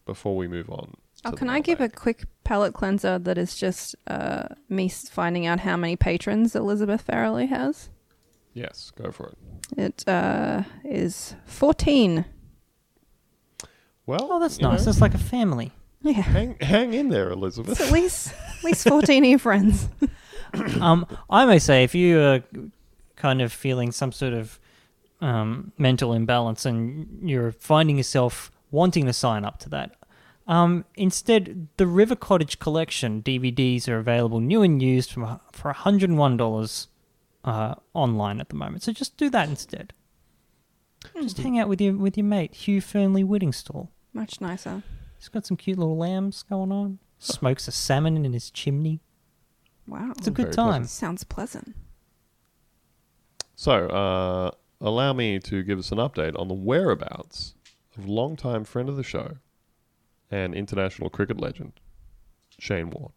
before we move on. Oh, can I give a quick palette cleanser that is just uh, me finding out how many patrons Elizabeth Farrelly has? Yes, go for it. It uh, is 14. Well, Oh, that's nice. know, That's like a family. Yeah. hang hang in there, It's Elizabeth. at least at least 14 of your friends. um, I may say, if you are kind of feeling some sort of um, mental imbalance and you're finding yourself wanting to sign up to that, um, instead, the River Cottage collection DVDs are available new and used for for $101 uh, online at the moment. So just do that instead. Just hang out with your with your mate Hugh Fearnley Whittingstall. Much nicer. He's got some cute little lambs going on. Smokes a salmon in his chimney. Wow. It's a good very time. pleasant. Sounds pleasant. So, uh, allow me to give us an update on the whereabouts of longtime friend of the show and international cricket legend, Shane Warne.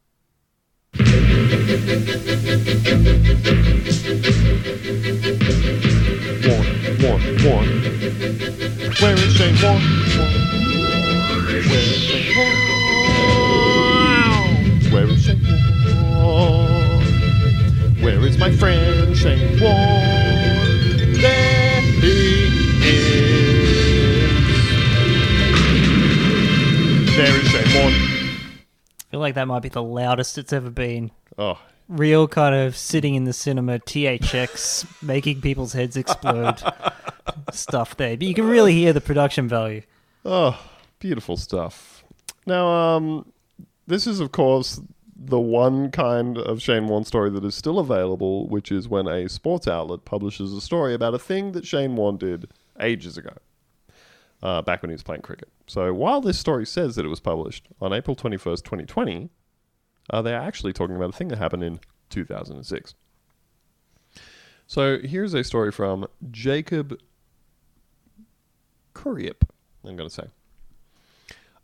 Warne, Warne, Warne. Where is Shane Warne? Warne? Where is Shane Warne? Where is my friend Shane Warne? There is Shane Warne. I feel like that might be the loudest it's ever been. Oh, Real kind of sitting in the cinema, THX, making people's heads explode stuff there. But you can really hear the production value. Oh, beautiful stuff. Now, um, this is, of course, the one kind of Shane Warne story that is still available, which is when a sports outlet publishes a story about a thing that Shane Warne did ages ago, uh, back when he was playing cricket. So while this story says that it was published on April 21st, 2020, uh, they're actually talking about a thing that happened in 2006. So here's a story from Jacob Kuriep, I'm going to say.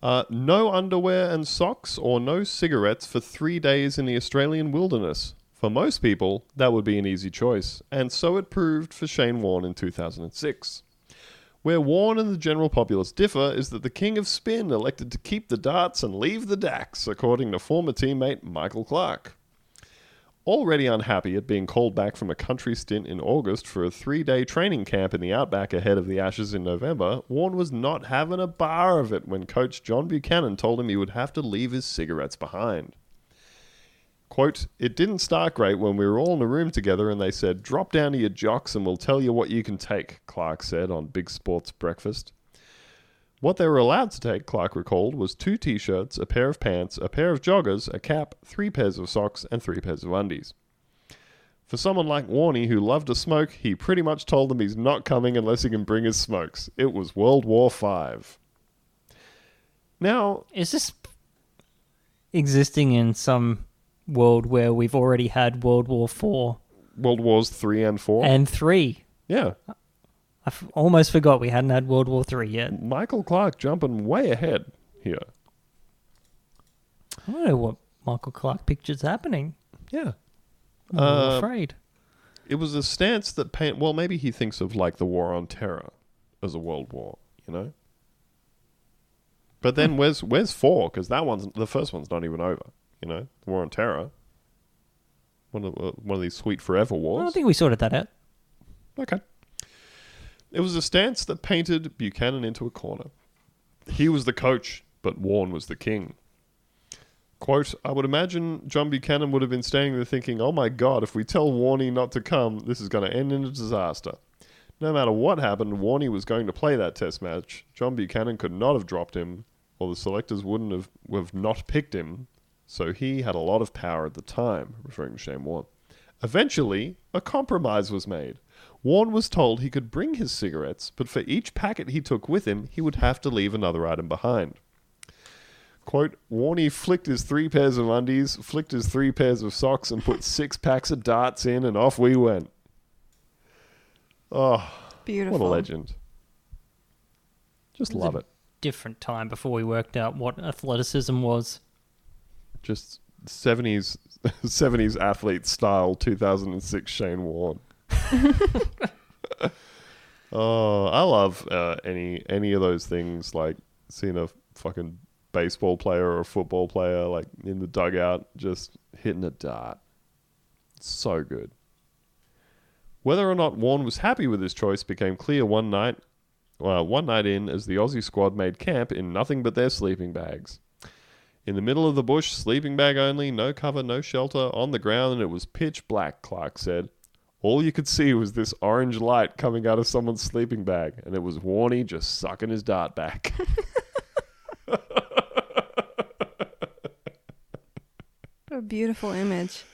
Uh, no underwear and socks or no cigarettes for three days in the Australian wilderness. For most people, that would be an easy choice, and so it proved for Shane Warne in 2006. Where Warne and the general populace differ is that the king of spin elected to keep the darts and leave the dacks, according to former teammate Michael Clarke. Already unhappy at being called back from a country stint in August for a three day training camp in the outback ahead of the Ashes in November, Warne was not having a bar of it when coach John Buchanan told him he would have to leave his cigarettes behind. Quote, It didn't start great when we were all in a room together and they said, Drop down to your jocks and we'll tell you what you can take, Clarke said on Big Sports Breakfast. What they were allowed to take, Clarke recalled, was two t shirts, a pair of pants, a pair of joggers, a cap, three pairs of socks, and three pairs of undies. For someone like Warney who loved to smoke, he pretty much told them he's not coming unless he can bring his smokes. It was World War Five. Now, Is this existing in some world where we've already had World War Four World Wars Three and Four. and Three? yeah, I f- almost forgot we hadn't had World War Three yet. Michael Clarke jumping way ahead here. I don't know what Michael Clarke picture's happening. Yeah. I'm Uh, afraid. It was a stance that paint. Well, maybe he thinks of like the war on terror as a world war, you know. But then where's where's four? Because that one's the first one's not even over. You know, the war on terror. One of uh, one of these sweet forever I wars. don't think we sorted that out. Okay. It was a stance that painted Buchanan into a corner. He was the coach, but Warne was the king. Quote, I would imagine John Buchanan would have been standing there thinking, oh my god, if we tell Warney not to come, this is going to end in a disaster. No matter what happened, Warney was going to play that test match. John Buchanan could not have dropped him, or the selectors wouldn't have, have not picked him, so he had a lot of power at the time, referring to Shane Warne. Eventually, a compromise was made. Warne was told he could bring his cigarettes, but for each packet he took with him, he would have to leave another item behind. Quote, Warney flicked his three pairs of undies, flicked his three pairs of socks, and put six packs of darts in, and off we went. Oh, Beautiful. what a legend. Just love it. Different time before we worked out what athleticism was. Just 70s, 70s athlete style 2006 Shane Warne. oh, I love uh, any any of those things like seeing a fucking baseball player or a football player like in the dugout just hitting a dart. So good. Whether or not Warne was happy with his choice became clear one night. Well, one night in, as the Aussie squad made camp in nothing but their sleeping bags. In the middle of the bush, sleeping bag only, no cover, no shelter, on the ground, and it was pitch black, Clarke said. All you could see was this orange light coming out of someone's sleeping bag, and it was Warney just sucking his dart back. What a beautiful image.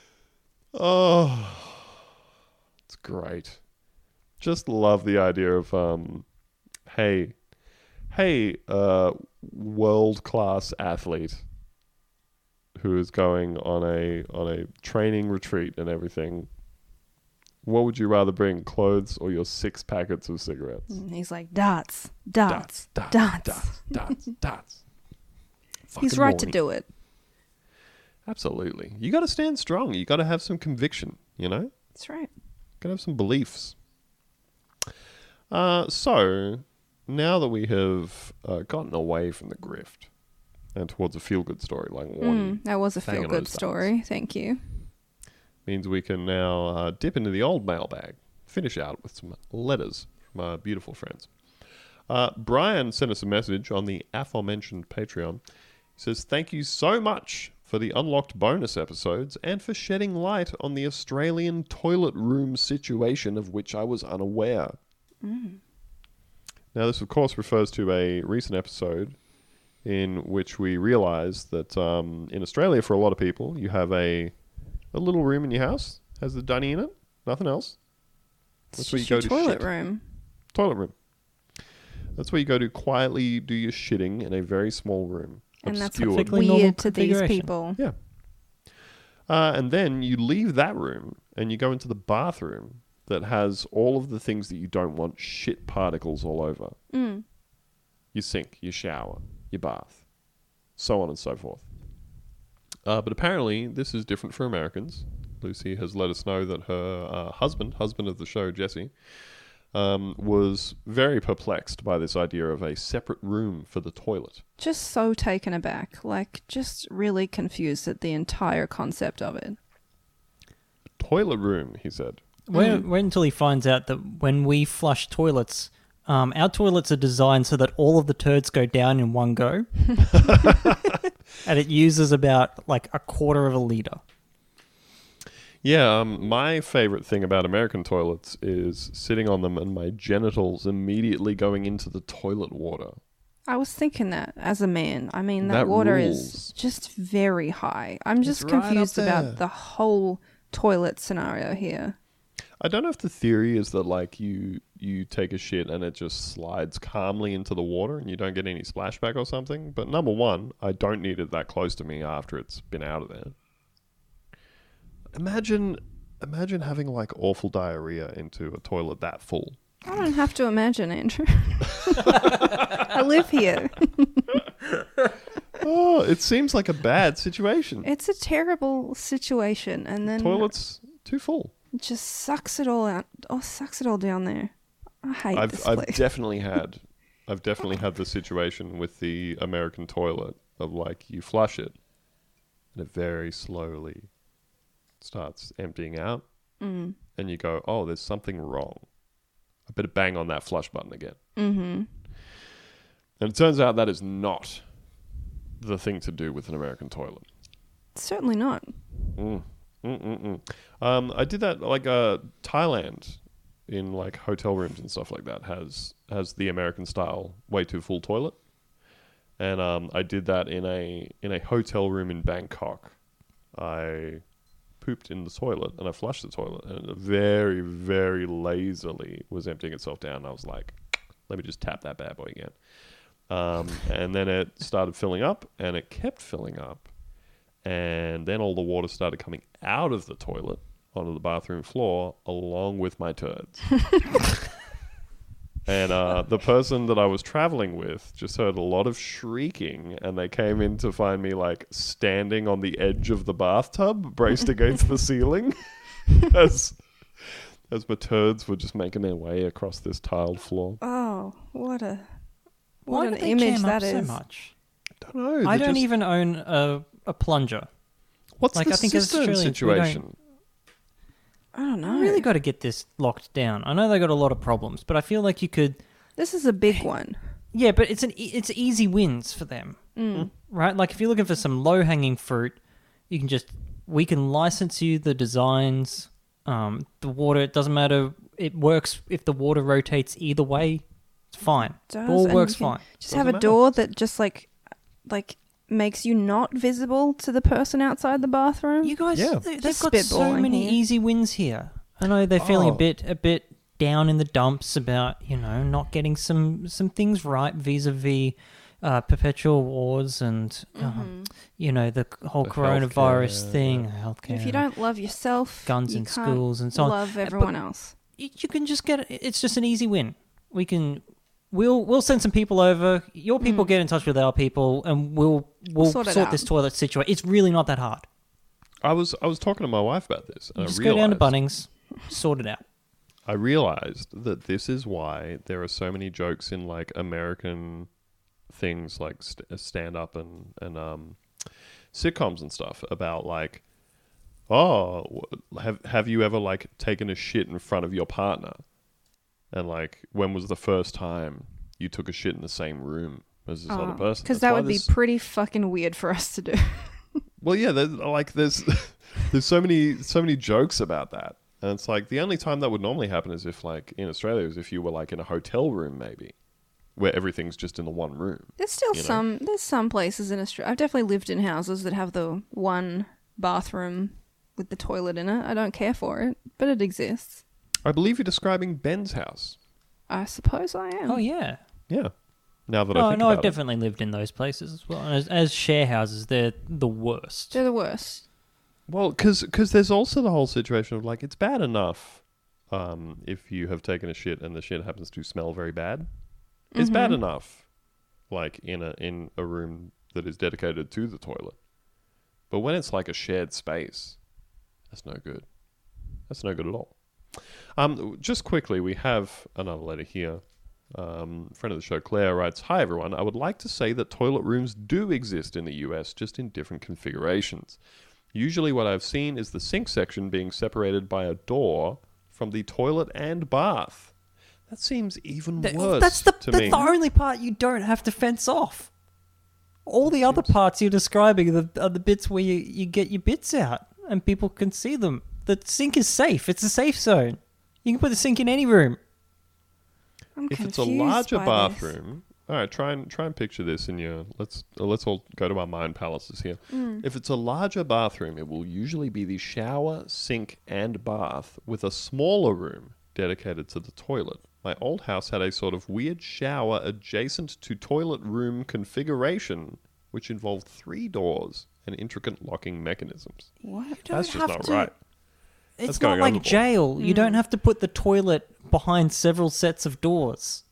oh, it's great. Just love the idea of, um, hey, hey, uh, world class athlete who is going on a on a training retreat and everything. What would you rather bring, clothes or your six packets of cigarettes? And he's like, dots, dots, dots, dots. dots, dots, dots. He's right to do it. Absolutely. You got to stand strong. You got to have some conviction. You know, That's right. got to have some beliefs. Uh, so now that we have uh, gotten away from the grift and towards a feel good story like one Mm, that was a feel good story. Thank you. means we can now uh, dip into the old mailbag, finish out with some letters from our beautiful friends. Uh, Brian sent us a message on the aforementioned Patreon. He says, Thank you so much for the unlocked bonus episodes and for shedding light on the Australian toilet room situation of which I was unaware. Now, this, of course, refers to a recent episode in which we realized that um, in Australia, for a lot of people, you have a a little room in your house has the dunny in it, nothing else. It's That's where you go your to toilet shit. room. Toilet room. That's where you go to quietly do your shitting in a very small room. And that's obscured. Perfectly weird to these people. Yeah. Uh, and then you leave that room and you go into the bathroom that has all of the things that you don't want shit particles all over. Mm. Your sink, your shower, your bath, so on and so forth. Uh, but apparently, this is different for Americans. Lucy has let us know that her uh, husband, husband of the show, Jesse, um, was very perplexed by this idea of a separate room for the toilet. Just so taken aback. Like, just really confused at the entire concept of it. Toilet room, he said. Wait, wait until he finds out that when we flush toilets, um, our toilets are designed so that all of the turds go down in one go, and it uses about like a quarter of a liter. Yeah, um, my favorite thing about American toilets is sitting on them and my genitals immediately going into the toilet water. I was thinking that as a man. I mean, that, That water rules. is just very high. I'm just right up confused there. about the whole toilet scenario here. I don't know if the theory is that like you you take a shit and it just slides calmly into the water and you don't get any splashback or something. But number one, I don't need it that close to me after it's been out of there. Imagine imagine having like awful diarrhea into a toilet that full. I don't have to imagine, Andrew. I live here. Oh, it seems like a bad situation. It's a terrible situation, and then Toilets too full. it just sucks it all out. Oh, sucks it all down there. I hate I've this I've definitely had I've definitely had the situation with the American toilet of like you flush it and it very slowly starts emptying out mm. and you go, Oh, there's something wrong. I better bang on that flush button again. Mm-hmm. And it turns out that is not the thing to do with an American toilet. Certainly not. Mm. Um, I did that like uh, Thailand in like hotel rooms and stuff like that has has the American style way too full toilet, and um, I did that in a in a hotel room in Bangkok. I pooped in the toilet and I flushed the toilet and it very very lazily was emptying itself down. I was like, let me just tap that bad boy again, um, and then it started filling up and it kept filling up and then all the water started coming out of the toilet onto the bathroom floor along with my turds. and uh, the person that I was traveling with just heard a lot of shrieking, and they came in to find me like standing on the edge of the bathtub, braced against the ceiling, as as my turds were just making their way across this tiled floor. Oh, what a what Why an image jam that up is. so much? I don't know. I they're don't just- even own a, a plunger. What's like, the I think as cistern Australians, don't- situation? I don't know. I really got to get this locked down. I know they got a lot of problems, but I feel like you could. This is a big one. Yeah, but it's an e- it's easy wins for them, Mm. right? Like if you're looking for some low hanging fruit, you can just we can license you the designs. Um, the water it doesn't matter. It works if the water rotates either way. It's fine. Does, All works can fine. Just have a matter. door that just like like makes you not visible to the person outside the bathroom. You guys, Yeah. they, they've Just got so spitballing many here. easy wins here. I know they're feeling Oh. a bit a bit down in the dumps about you know not getting some some things right vis-a-vis uh, perpetual wars and um, you know the whole The coronavirus healthcare, thing, healthcare. if you don't love yourself, Guns you in can't schools and so on. love But- everyone else. you you can just get it's just an easy win. We can we'll we'll send some people over. Your people Mm. get in touch with our people, and we'll we'll Sort sort, this toilet situation. It's really not that hard. I was I was talking to my wife about this. And You I just go down to Bunnings, sort it out. I realized that this is why there are so many jokes in like American things like st- stand up and and um, sitcoms and stuff about like, oh, have have you ever like taken a shit in front of your partner? And like, when was the first time you took a shit in the same room as this other oh, person? Because Oh, that would be pretty fucking weird for us to do. well, yeah, there's, like there's there's so many so many jokes about that, and it's like the only time that would normally happen is if like in Australia is if you were like in a hotel room maybe, where everything's just in the one room. There's still You know? some. There's some places in Australia. I've definitely lived in houses that have the one bathroom with the toilet in it. I don't care for it, but it exists. I believe you're describing Ben's house. I suppose I am. Oh yeah. Yeah. Now that I No, think no, about I've it. definitely lived in those places as well. And as, as share houses, they're the worst. They're the worst. Well, because there's also the whole situation of like it's bad enough um, if you have taken a shit and the shit happens to smell very bad. It's bad Mhm. enough, like in a in a room that is dedicated to the toilet. But when it's like a shared space, that's no good. That's no good at all. Um, just quickly, we have another letter here. Um, friend of the show, Claire writes, "Hi everyone. I would like to say that toilet rooms do exist in the U.S., just in different configurations. Usually, what I've seen is the sink section being separated by a door from the toilet and bath. That seems even worse that's the that's the only part you don't have to fence off. All the other parts you're describing are the, are the bits where you, you get your bits out and people can see them. The sink is safe. It's a safe zone. You can put the sink in any room. I'm if it's a larger by this. bathroom, all right, try and try and picture this in your. Let's uh, let's all go to our mind palaces here. Mm. If it's a larger bathroom, it will usually be the shower, sink, and bath, with a smaller room dedicated to the toilet. My old house had a sort of weird shower adjacent to toilet room configuration, which involved three doors and intricate locking mechanisms. What? don't That's just have not to- right. It's not like overboard. jail. You don't have to put the toilet behind several sets of doors.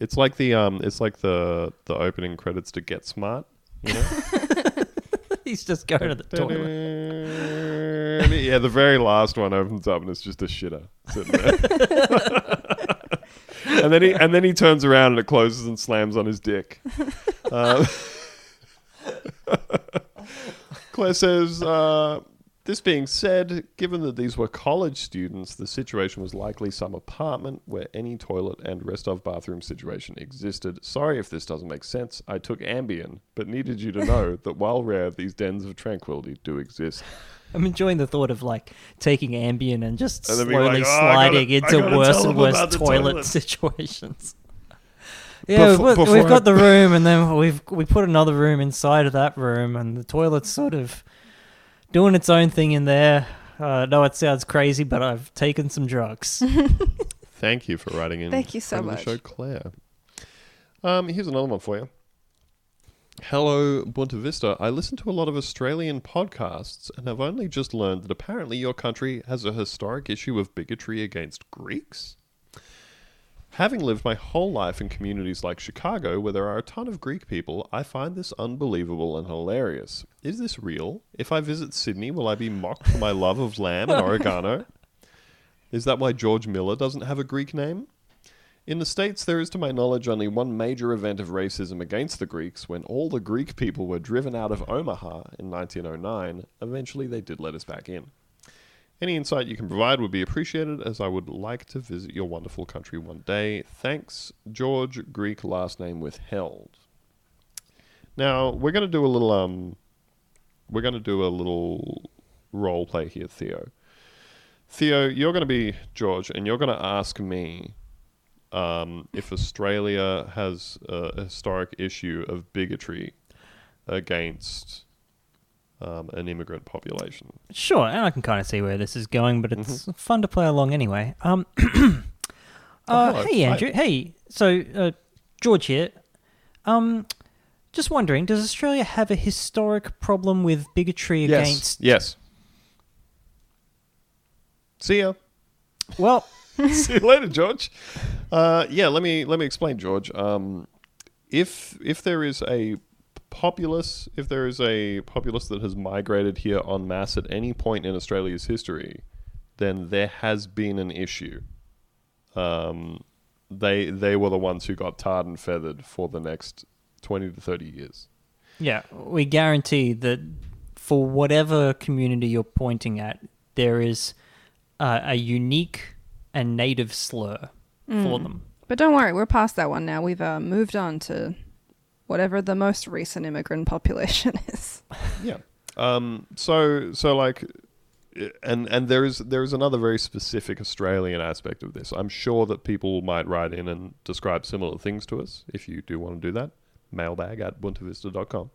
It's like the um, it's like the the opening credits to Get Smart. You know. He's just going to the toilet. yeah, the very last one opens up and it's just a shitter sitting there. and then he and then he turns around and it closes and slams on his dick. Uh, Claire says, uh, this being said, given that these were college students, the situation was likely some apartment where any toilet and rest of bathroom situation existed. Sorry if this doesn't make sense. I took Ambien, but needed you to know that while rare, these dens of tranquility do exist. I'm enjoying the thought of like taking Ambien and just And slowly like, "Oh, I gotta- sliding into worse and worse toilet, toilet." situations. Yeah, Befo- we've, before we've got the room, and then we've we put another room inside of that room, and the toilet's sort of doing its own thing in there. Uh, I know it sounds crazy, but I've taken some drugs. Thank you for writing in. Thank you so friend of much. The show, Claire. Um, here's another one for you. Hello, Boonta Vista. I listen to a lot of Australian podcasts and have only just learned that apparently your country has a historic issue of bigotry against Greeks. Having lived my whole life in communities like Chicago, where there are a ton of Greek people, I find this unbelievable and hilarious. Is this real? If I visit Sydney, will I be mocked for my love of lamb and oregano? Is that why George Miller doesn't have a Greek name? In the States, there is, to my knowledge, only one major event of racism against the Greeks when all the Greek people were driven out of Omaha in 1909. Eventually, they did let us back in. Any insight you can provide would be appreciated, as I would like to visit your wonderful country one day. Thanks, George, Greek last name withheld. Now, we're going to do a little, um, we're going to do a little role play here, Theo. Theo, you're going to be George, and you're going to ask me um, if Australia has a historic issue of bigotry against um, an immigrant population. Sure, and I can kind of see where this is going, but it's Mm-hmm. fun to play along anyway. Um, Oh, uh, hello. hey Hi. Andrew, hey, so uh, George here. Um, just wondering, does Australia have a historic problem with bigotry Yes. against? Yes. See ya. Well, See you later, George. Uh, yeah, let me let me explain, George. Um, if if there is a populace, if there is a populace that has migrated here en masse at any point in Australia's history, then there has been an issue um, they they were the ones who got tarred and feathered for the next twenty to thirty years. Yeah, we guarantee that for whatever community you're pointing at, there is uh, a unique and native slur for them. But don't worry, we're past that one now. We've uh, moved on to whatever the most recent immigrant population is. Yeah. Um. So so like, and and there is there is another very specific Australian aspect of this. I'm sure that people might write in and describe similar things to us. If you do want to do that, mailbag at boontavista.com.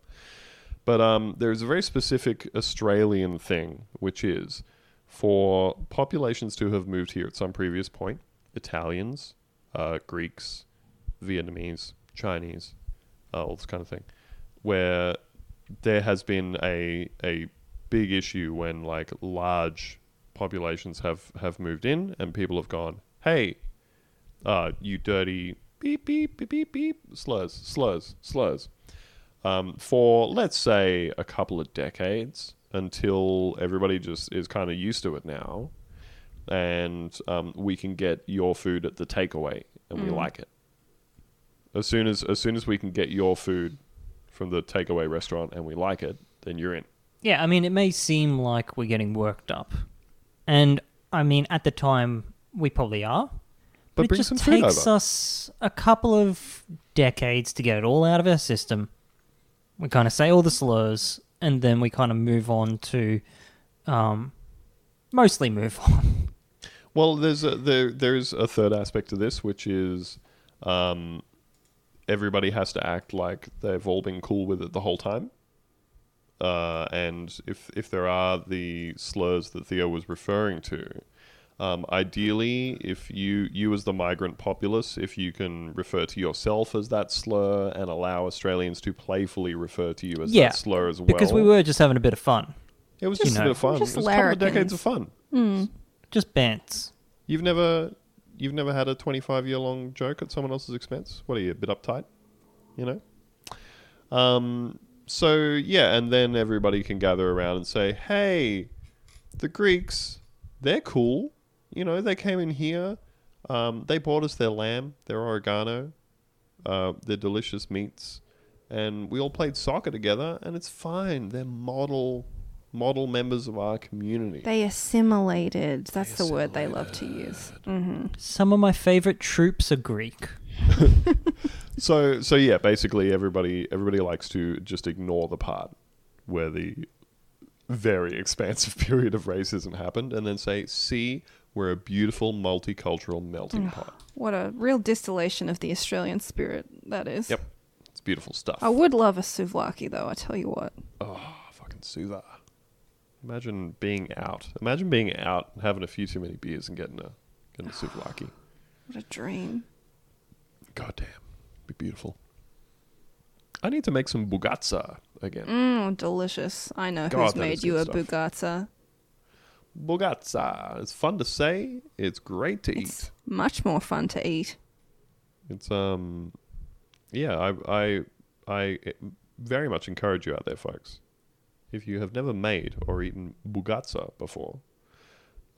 But um, there is a very specific Australian thing, which is for populations to have moved here at some previous point, Italians, uh, Greeks, Vietnamese, Chinese, uh, all this kind of thing, where there has been a a big issue when like large populations have have moved in and people have gone, hey, uh, you dirty beep beep beep beep beep slurs slurs slurs, um, for let's say a couple of decades until everybody just is kind of used to it now, and um, we can get your food at the takeaway and we like it. As soon as as soon as we can get your food from the takeaway restaurant and we like it, then you're in. Yeah, I mean, it may seem like we're getting worked up. And, I mean, at the time, we probably are. But it just takes us a couple of decades to get it all out of our system. We kind of say all the slurs, and then we kind of move on to, um, mostly move on. Well, there's a, there there's a third aspect to this, which is um, everybody has to act like they've all been cool with it the whole time. Uh, and if if there are the slurs that Theo was referring to, um, ideally, if you you as the migrant populace, if you can refer to yourself as that slur and allow Australians to playfully refer to you as Yeah, that slur as well, Because we were just having a bit of fun. it was you just a know, bit of fun. just it was a couple of decades of fun. Just bants. You've never you've never had a 25 year long joke at someone else's expense? What are you, a bit uptight? You know? Um so yeah, and then everybody can gather around and say, "Hey, the Greeks, they're cool. You know, they came in here. Um, they bought us their lamb, their oregano, uh, their delicious meats, and we all played soccer together, and it's fine. They're model model members of our community. They assimilated. That's the word they love to use. hmm Some of my favorite troops are Greek. So so yeah, basically everybody everybody likes to just ignore the part where the very expansive period of racism happened and then say, "See, we're a beautiful multicultural melting pot." What a real distillation of the Australian spirit that is. Yep. It's beautiful stuff. I would love a souvlaki though. I tell you what. Oh, fucking Suva. Imagine being out. Imagine being out, having a few too many beers and getting a getting a souvlaki. What a dream. God damn. Be beautiful. I need to make some bugatsa again. Mmm, delicious. I know God, who's made you a good bugatsa. Bugatsa. It's fun to say. It's great to It's eat. much more fun to eat. It's um, yeah. I I I very much encourage you out there, folks. If you have never made or eaten bugatsa before,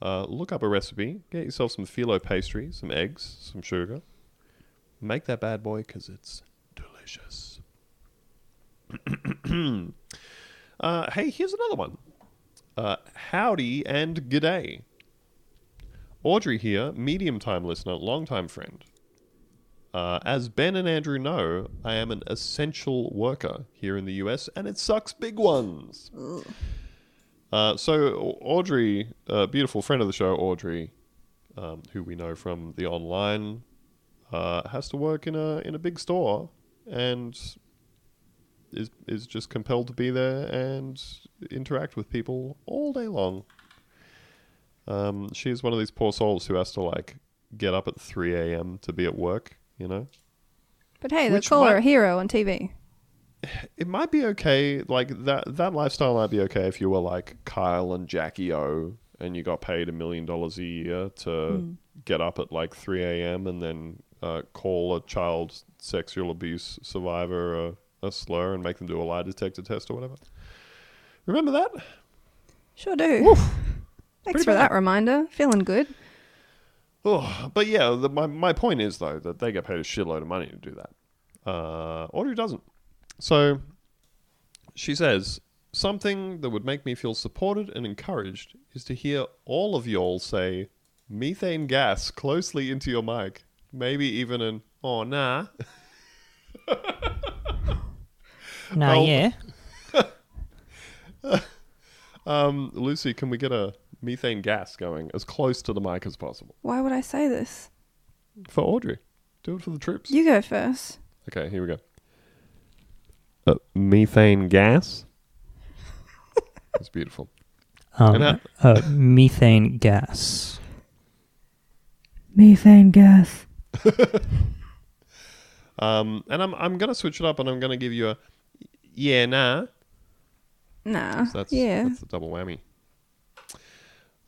uh, look up a recipe. Get yourself some phyllo pastry, some eggs, some sugar. Make that bad boy because it's delicious. uh, hey, here's another one. Uh, howdy and g'day. Audrey here, medium time listener, long time friend. Uh, as Ben and Andrew know, I am an essential worker here in the US, and it sucks big ones. Uh, so Audrey, a beautiful friend of the show, Audrey, um, who we know from the online, uh, has to work in a in a big store, and is is just compelled to be there and interact with people all day long. Um, she's one of these poor souls who has to like get up at three a.m. to be at work. You know. But hey, they call her a hero on TV. it might be okay. Like that that lifestyle might be okay if you were like Kyle and Jackie O, and you got paid a million dollars a year to get up at like three a.m. and then uh, call a child sexual abuse survivor a, a slur and make them do a lie detector test or whatever. Remember that? Sure do. Thanks Pretty for bad. that reminder. Feeling good. Oh, but yeah, the, my my point is though that they get paid a shitload of money to do that. Uh, Audrey doesn't. So she says something that would make me feel supported and encouraged is to hear all of y'all say methane gas closely into your mic. Maybe even an oh nah. Nah, yeah. Um, Lucy, can we get a methane gas going as close to the mic as possible Why would I say this? for Audrey? Do it for the troops. You go first. Okay, here we go. Uh, methane gas. That's beautiful. Um, And uh, methane gas. Methane gas. Um, and I'm I'm gonna switch it up, and I'm gonna give you a yeah nah. Nah. So that's yeah. that's the double whammy.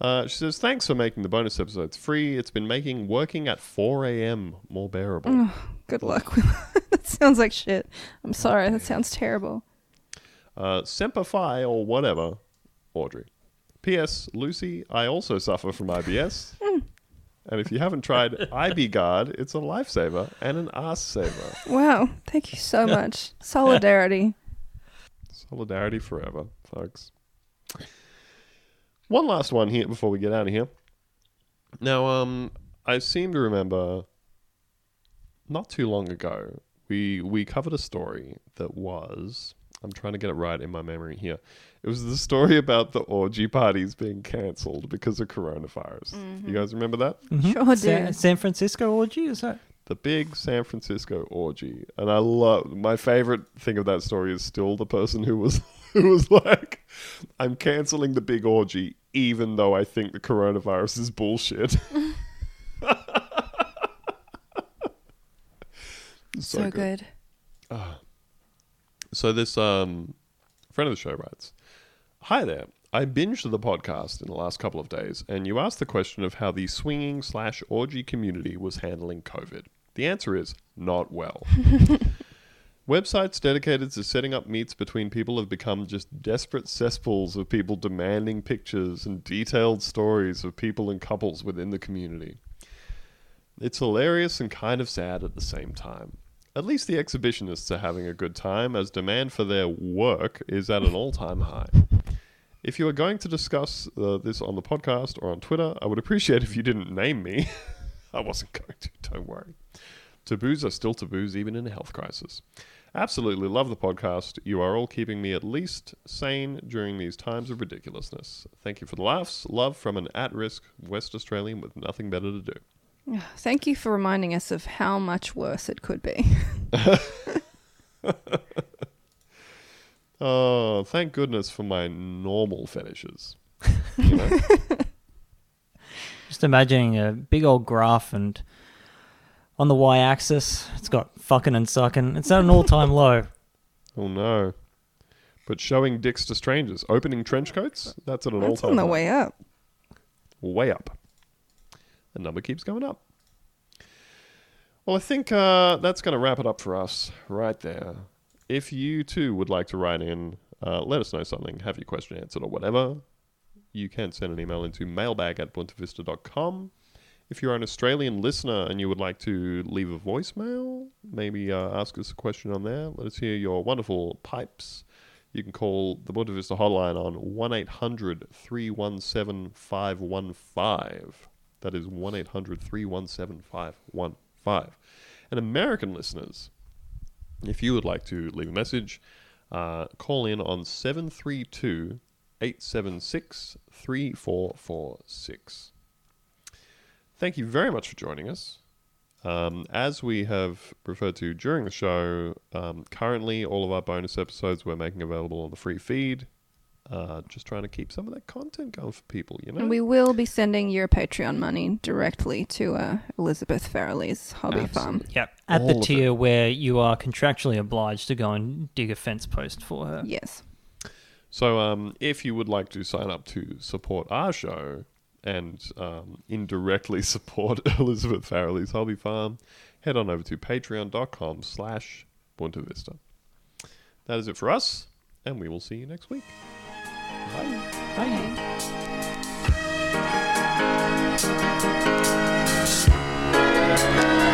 Uh, she says, "Thanks for making the bonus episodes free. It's been making working at 4 a.m. more bearable." Oh, good luck that. Sounds like shit. I'm sorry. That sounds terrible. Uh, Semper Fi or whatever, Audrey. P.S. Lucy, I also suffer from IBS. and if you haven't tried IBgard, it's a lifesaver and an ass saver. Wow. Thank you so much. Solidarity. Solidarity forever, folks. One last one here before we get out of here. Now, um, I seem to remember not too long ago we we covered a story that was I'm trying to get it right in my memory here. It was the story about the orgy parties being cancelled because of coronavirus. You guys remember that? Mhm. Sure Sa- do. San Francisco orgy, is that? the big San Francisco orgy, and I love my favorite thing of that story is still the person who was who was like, "I'm canceling the big orgy, even though I think the coronavirus is bullshit." So, good. So this um, friend of the show writes, "Hi there. I binged the podcast in the last couple of days, and you asked the question of how the swinging slash orgy community was handling COVID. The answer is not well. Websites dedicated to setting up meets between people have become just desperate cesspools of people demanding pictures and detailed stories of people and couples within the community. It's hilarious and kind of sad at the same time. At least the exhibitionists are having a good time, as demand for their work is at an all time high. If you are going to discuss uh, this on the podcast or on Twitter, I would appreciate if you didn't name me. I wasn't going to, don't worry. Taboos are still taboos, even in a health crisis. Absolutely love the podcast. You are all keeping me at least sane during these times of ridiculousness. Thank you for the laughs. Love from an at risk West Australian with nothing better to do. Ah, thank you for reminding us of how much worse it could be. Oh, thank goodness for my normal fetishes. You know? Just imagining a big old graph and on the y-axis, it's got fucking and sucking. It's at an all-time low. oh no. But showing dicks to strangers, opening trench coats, that's at an all That's time on the way up. way up. The number keeps going up. Well, I think uh, that's going to wrap it up for us right there. If you too would like to write in, uh, let us know something, have your question answered or whatever, you can send an email into mailbag at boontavista.com. If you're an Australian listener and you would like to leave a voicemail, maybe uh, ask us a question on there, let us hear your wonderful pipes. You can call the Boonta Vista hotline on 1 800 317 515. That is 1 800 317 515. And American listeners, if you would like to leave a message, uh, call in on 732 876 3446. Thank you very much for joining us. Um, as we have referred to during the show, um, currently all of our bonus episodes we're making available on the free feed. Uh, just trying to keep some of that content going for people, you know? And we will be sending your Patreon money directly to uh, Elizabeth Farrelly's hobby farm. Absolutely. Yep. At All the of it. tier where you are contractually obliged to go and dig a fence post for her. Yes. So, um, if you would like to sign up to support our show and um, indirectly support Elizabeth Farrelly's hobby farm, head on over to patreon.com slash Boonta Vista. That is it for us, and we will see you next week. Bye. Bye. Bye.